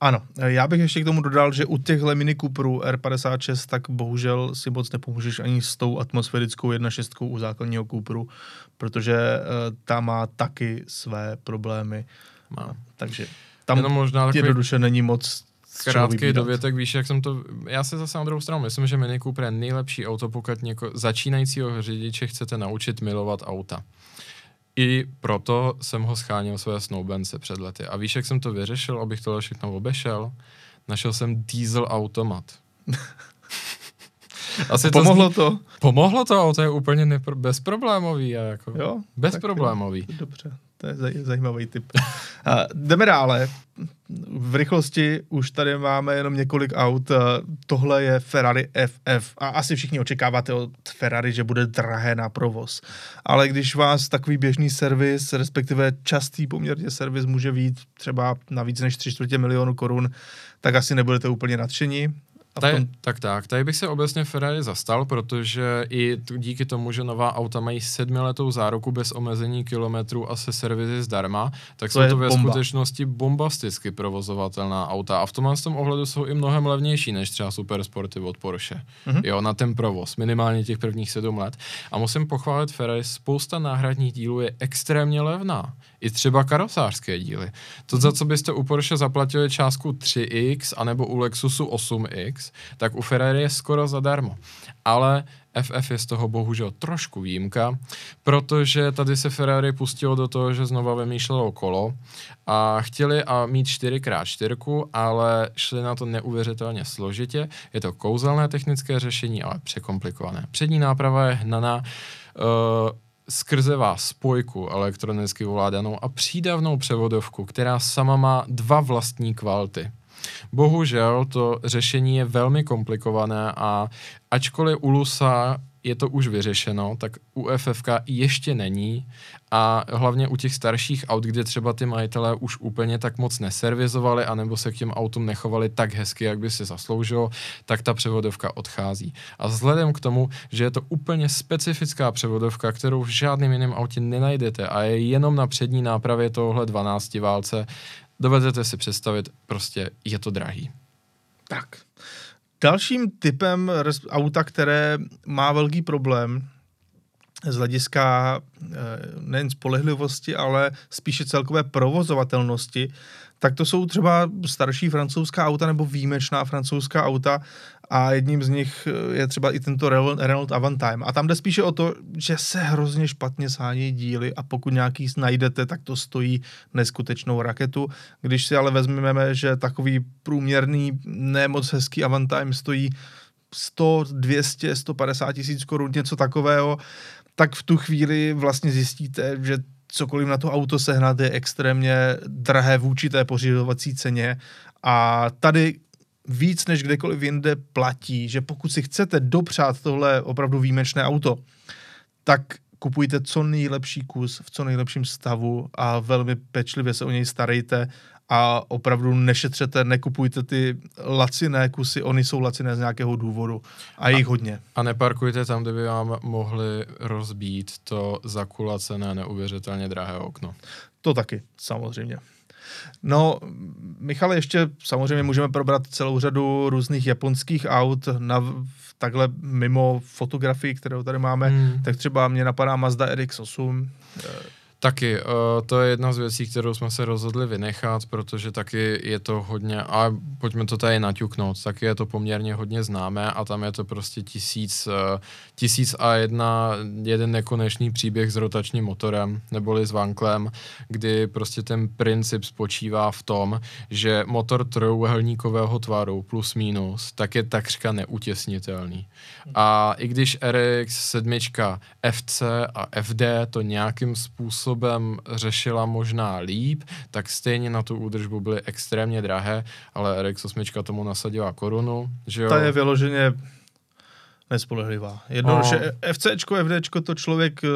Ano, já bych ještě k tomu dodal, že u těchhle Mini Cooperů R56 tak bohužel si moc nepomůžeš ani s tou atmosférickou 1.6 u základního Cooperu, protože uh, ta má taky své problémy. Má. Takže tam Jenom možná takový, jednoduše není moc krátký dovětek, víš, jak jsem to, já se zase na druhou stranu myslím, že Mini Cooper je nejlepší auto, pokud něko, začínajícího řidiče chcete naučit milovat auta. I proto jsem ho schánil své snowbence před lety. A víš, jak jsem to vyřešil, abych tohle všechno obešel? Našel jsem diesel automat. <laughs> Asi pomohlo to, to? Pomohlo to, auto je úplně nepro- bezproblémový. Jako jo? Bezproblémový. Dobře. To je zaj- zajímavý typ. A jdeme dále. V rychlosti už tady máme jenom několik aut. Tohle je Ferrari FF a asi všichni očekáváte od Ferrari, že bude drahé na provoz. Ale když vás takový běžný servis, respektive častý poměrně servis může být třeba na víc než 3 čtvrtě milionu korun, tak asi nebudete úplně nadšení. A tom... tak tak, tady bych se obecně Ferrari zastal, protože i díky tomu, že nová auta mají sedmiletou záruku bez omezení kilometrů a se servizy zdarma, tak to jsou to ve bomba. skutečnosti bombasticky provozovatelná auta a v tomhle tom ohledu jsou i mnohem levnější než třeba supersporty od Porsche. Mm-hmm. Jo, na ten provoz, minimálně těch prvních sedm let. A musím pochválit Ferrari, spousta náhradních dílů je extrémně levná. I třeba karosářské díly. To, za co byste u Porsche zaplatili částku 3x, anebo u Lexusu 8x, tak u Ferrari je skoro zadarmo. Ale FF je z toho bohužel trošku výjimka, protože tady se Ferrari pustilo do toho, že znova vymýšlelo kolo a chtěli a mít 4x4, ale šli na to neuvěřitelně složitě. Je to kouzelné technické řešení, ale překomplikované. Přední náprava je hnaná uh, skrze vás spojku elektronicky ovládanou a přídavnou převodovku, která sama má dva vlastní kvality. Bohužel to řešení je velmi komplikované a ačkoliv u Lusa je to už vyřešeno, tak u FFK ještě není a hlavně u těch starších aut, kde třeba ty majitelé už úplně tak moc neservizovali anebo se k těm autům nechovali tak hezky, jak by si zasloužilo, tak ta převodovka odchází. A vzhledem k tomu, že je to úplně specifická převodovka, kterou v žádném jiném autě nenajdete a je jenom na přední nápravě tohle 12 válce, dovedete si představit, prostě je to drahý. Tak. Dalším typem auta, které má velký problém z hlediska eh, nejen spolehlivosti, ale spíše celkové provozovatelnosti, tak to jsou třeba starší francouzská auta nebo výjimečná francouzská auta a jedním z nich eh, je třeba i tento Renault Avantime. A tam jde spíše o to, že se hrozně špatně sání díly a pokud nějaký najdete, tak to stojí neskutečnou raketu. Když si ale vezmeme, že takový průměrný, nemoc hezký Avantime stojí 100, 200, 150 tisíc korun, něco takového, tak v tu chvíli vlastně zjistíte, že cokoliv na to auto sehnat je extrémně drahé vůči té pořizovací ceně a tady víc než kdekoliv jinde platí, že pokud si chcete dopřát tohle opravdu výjimečné auto, tak kupujte co nejlepší kus v co nejlepším stavu a velmi pečlivě se o něj starejte a opravdu nešetřete, nekupujte ty laciné kusy, oni jsou laciné z nějakého důvodu a jich hodně. A neparkujte tam, kde by vám mohli rozbít to zakulacené, neuvěřitelně drahé okno. To taky, samozřejmě. No, Michale, ještě samozřejmě můžeme probrat celou řadu různých japonských aut na takhle mimo fotografii, kterou tady máme, hmm. tak třeba mě napadá Mazda RX-8, Taky, uh, to je jedna z věcí, kterou jsme se rozhodli vynechat, protože taky je to hodně, a pojďme to tady naťuknout, taky je to poměrně hodně známé a tam je to prostě tisíc, uh, tisíc a jedna, jeden nekonečný příběh s rotačním motorem, neboli s vanklem, kdy prostě ten princip spočívá v tom, že motor trojuhelníkového tvaru plus minus, tak je takřka neutěsnitelný. A i když RX 7, FC a FD to nějakým způsobem způsobem řešila možná líp, tak stejně na tu údržbu byly extrémně drahé, ale RX8 tomu nasadila korunu. Že jo? Ta je vyloženě nespolehlivá. Jednoduše, no. FCčko, FDčko, to člověk eh,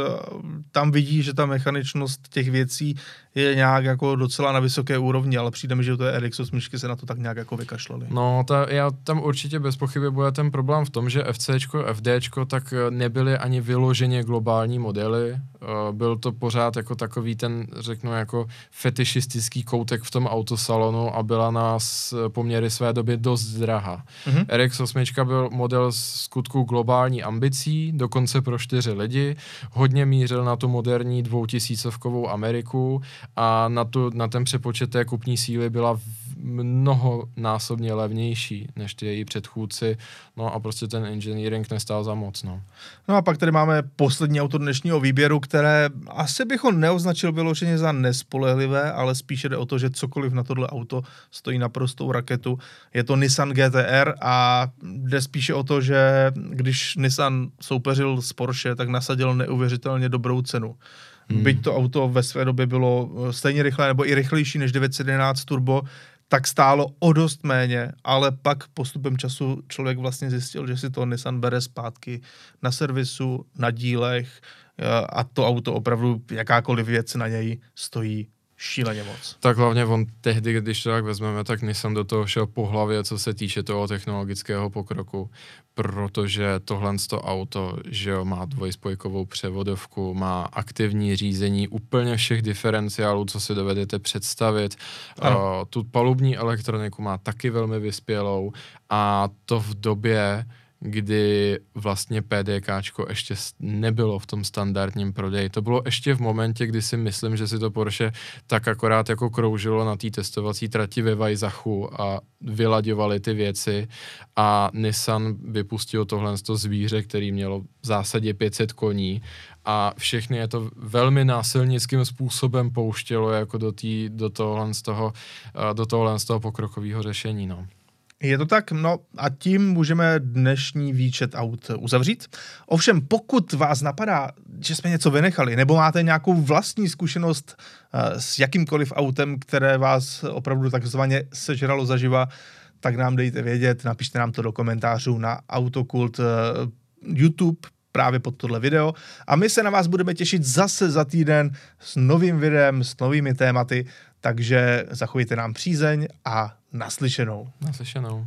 tam vidí, že ta mechaničnost těch věcí je nějak jako docela na vysoké úrovni, ale přijde mi, že to je RX8 se na to tak nějak jako vykašlali. No, ta, já tam určitě bez pochyby bude ten problém v tom, že FCčko, FDčko tak eh, nebyly ani vyloženě globální modely. Eh, byl to pořád jako takový ten, řeknu, jako fetišistický koutek v tom autosalonu a byla nás poměry své doby dost drahá. Mm-hmm. RX8 byl model skutku globální ambicí, dokonce pro čtyři lidi, hodně mířil na tu moderní dvoutisícovkovou Ameriku a na, tu, na ten přepočet té kupní síly byla mnohonásobně levnější než ty její předchůdci, no a prostě ten engineering nestál za moc, no. No a pak tady máme poslední auto dnešního výběru, které asi bychom neoznačil vyloženě za nespolehlivé, ale spíše jde o to, že cokoliv na tohle auto stojí naprostou raketu. Je to Nissan GTR a jde spíše o to, že když Nissan soupeřil s Porsche, tak nasadil neuvěřitelně dobrou cenu. Hmm. Byť to auto ve své době bylo eh, stejně rychlé nebo i rychlejší než 911 Turbo, tak stálo o dost méně, ale pak postupem času člověk vlastně zjistil, že si to Nissan bere zpátky na servisu, na dílech eh, a to auto opravdu jakákoliv věc na něj stojí šíleně moc. Tak hlavně on tehdy, když to tak vezmeme, tak Nissan do toho šel po hlavě, co se týče toho technologického pokroku, protože tohle to auto, že jo, má dvojspojkovou převodovku, má aktivní řízení úplně všech diferenciálů, co si dovedete představit. Uh, tu palubní elektroniku má taky velmi vyspělou a to v době, kdy vlastně PDKčko ještě nebylo v tom standardním prodeji. To bylo ještě v momentě, kdy si myslím, že si to Porsche tak akorát jako kroužilo na té testovací trati ve Vajzachu a vylaďovali ty věci a Nissan vypustil tohle to zvíře, který mělo v zásadě 500 koní a všechny je to velmi násilnickým způsobem pouštělo jako do, tý, do tohohle z toho, do tohohle z toho pokrokového řešení. No. Je to tak, no a tím můžeme dnešní výčet aut uzavřít. Ovšem, pokud vás napadá, že jsme něco vynechali, nebo máte nějakou vlastní zkušenost uh, s jakýmkoliv autem, které vás opravdu takzvaně sežralo zaživa, tak nám dejte vědět, napište nám to do komentářů na Autokult uh, YouTube, právě pod tohle video. A my se na vás budeme těšit zase za týden s novým videem, s novými tématy, takže zachovejte nám přízeň a naslyšenou. Naslyšenou.